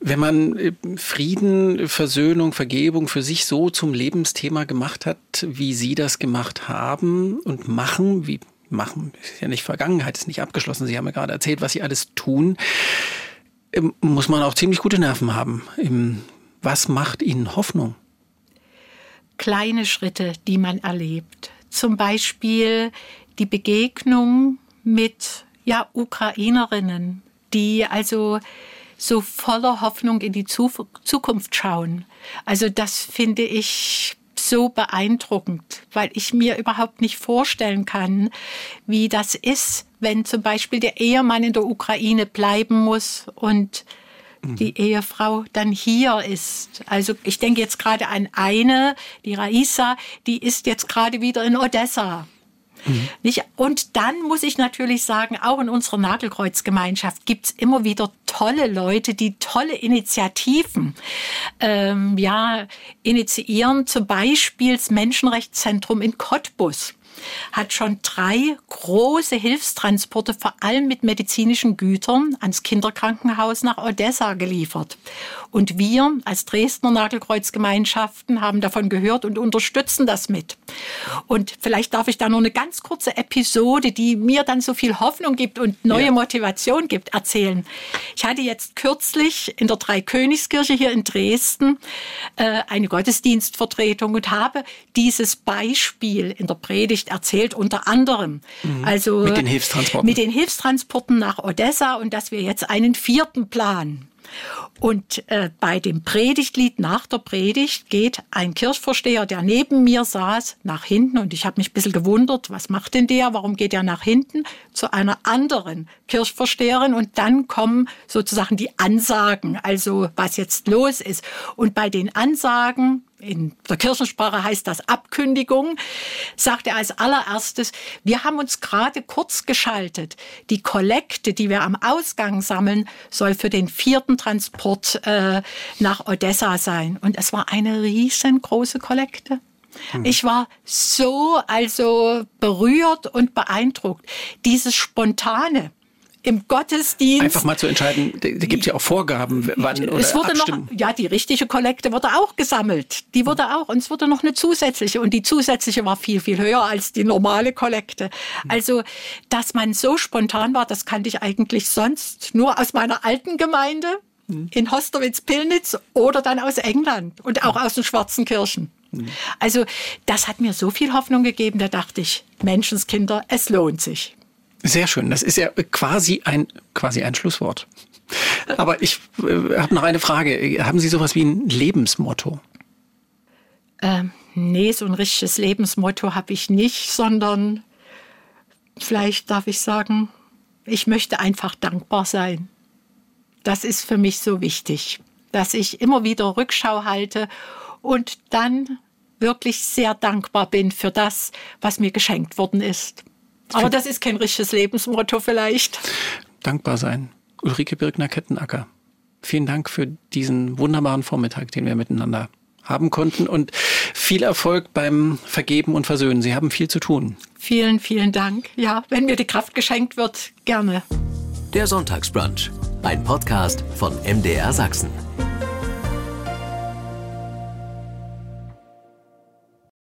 Wenn man äh, Frieden, Versöhnung, Vergebung für sich so zum Lebensthema gemacht hat, wie Sie das gemacht haben und machen, wie machen, ist ja nicht Vergangenheit, ist nicht abgeschlossen. Sie haben ja gerade erzählt, was Sie alles tun, ähm, muss man auch ziemlich gute Nerven haben. Ähm, was macht Ihnen Hoffnung? Kleine Schritte, die man erlebt. Zum Beispiel die Begegnung mit ja, Ukrainerinnen, die also so voller Hoffnung in die Zukunft schauen. Also das finde ich so beeindruckend, weil ich mir überhaupt nicht vorstellen kann, wie das ist, wenn zum Beispiel der Ehemann in der Ukraine bleiben muss und die Ehefrau dann hier ist. Also ich denke jetzt gerade an eine, die Raisa, die ist jetzt gerade wieder in Odessa. Mhm. Nicht? Und dann muss ich natürlich sagen, auch in unserer Nagelkreuzgemeinschaft gibt es immer wieder tolle Leute, die tolle Initiativen ähm, ja, initiieren. Zum Beispiel das Menschenrechtszentrum in Cottbus hat schon drei große Hilfstransporte, vor allem mit medizinischen Gütern, ans Kinderkrankenhaus nach Odessa geliefert. Und wir als Dresdner Nagelkreuzgemeinschaften haben davon gehört und unterstützen das mit. Und vielleicht darf ich da nur eine ganz kurze Episode, die mir dann so viel Hoffnung gibt und neue ja. Motivation gibt, erzählen. Ich hatte jetzt kürzlich in der Dreikönigskirche hier in Dresden äh, eine Gottesdienstvertretung und habe dieses Beispiel in der Predigt erzählt, unter anderem. Mhm. Also mit den Hilfstransporten. Mit den Hilfstransporten nach Odessa und dass wir jetzt einen vierten planen. Und äh, bei dem Predigtlied nach der Predigt geht ein Kirchvorsteher, der neben mir saß, nach hinten und ich habe mich ein bisschen gewundert, was macht denn der, warum geht er nach hinten, zu einer anderen Kirchvorsteherin und dann kommen sozusagen die Ansagen, also was jetzt los ist. Und bei den Ansagen in der Kirchensprache heißt das Abkündigung, sagt er als allererstes, wir haben uns gerade kurz geschaltet. Die Kollekte, die wir am Ausgang sammeln, soll für den vierten Transport äh, nach Odessa sein. Und es war eine riesengroße Kollekte. Hm. Ich war so also berührt und beeindruckt. Dieses spontane, im Gottesdienst. Einfach mal zu entscheiden, da gibt es ja auch Vorgaben, wann oder es wurde abstimmen. noch, ja, die richtige Kollekte wurde auch gesammelt. Die wurde auch, und es wurde noch eine zusätzliche. Und die zusätzliche war viel, viel höher als die normale Kollekte. Also, dass man so spontan war, das kannte ich eigentlich sonst nur aus meiner alten Gemeinde in Hostowitz-Pillnitz oder dann aus England und auch aus den Schwarzen Kirchen. Also, das hat mir so viel Hoffnung gegeben, da dachte ich, Menschenskinder, es lohnt sich. Sehr schön. Das ist ja quasi ein, quasi ein Schlusswort. Aber ich äh, habe noch eine Frage. Haben Sie sowas wie ein Lebensmotto? Ähm, nee, so ein richtiges Lebensmotto habe ich nicht, sondern vielleicht darf ich sagen, ich möchte einfach dankbar sein. Das ist für mich so wichtig, dass ich immer wieder Rückschau halte und dann wirklich sehr dankbar bin für das, was mir geschenkt worden ist. Aber das ist kein richtiges Lebensmotto vielleicht. Dankbar sein. Ulrike Birkner-Kettenacker. Vielen Dank für diesen wunderbaren Vormittag, den wir miteinander haben konnten und viel Erfolg beim Vergeben und Versöhnen. Sie haben viel zu tun. Vielen, vielen Dank. Ja, wenn mir die Kraft geschenkt wird, gerne. Der Sonntagsbrunch, ein Podcast von MDR Sachsen.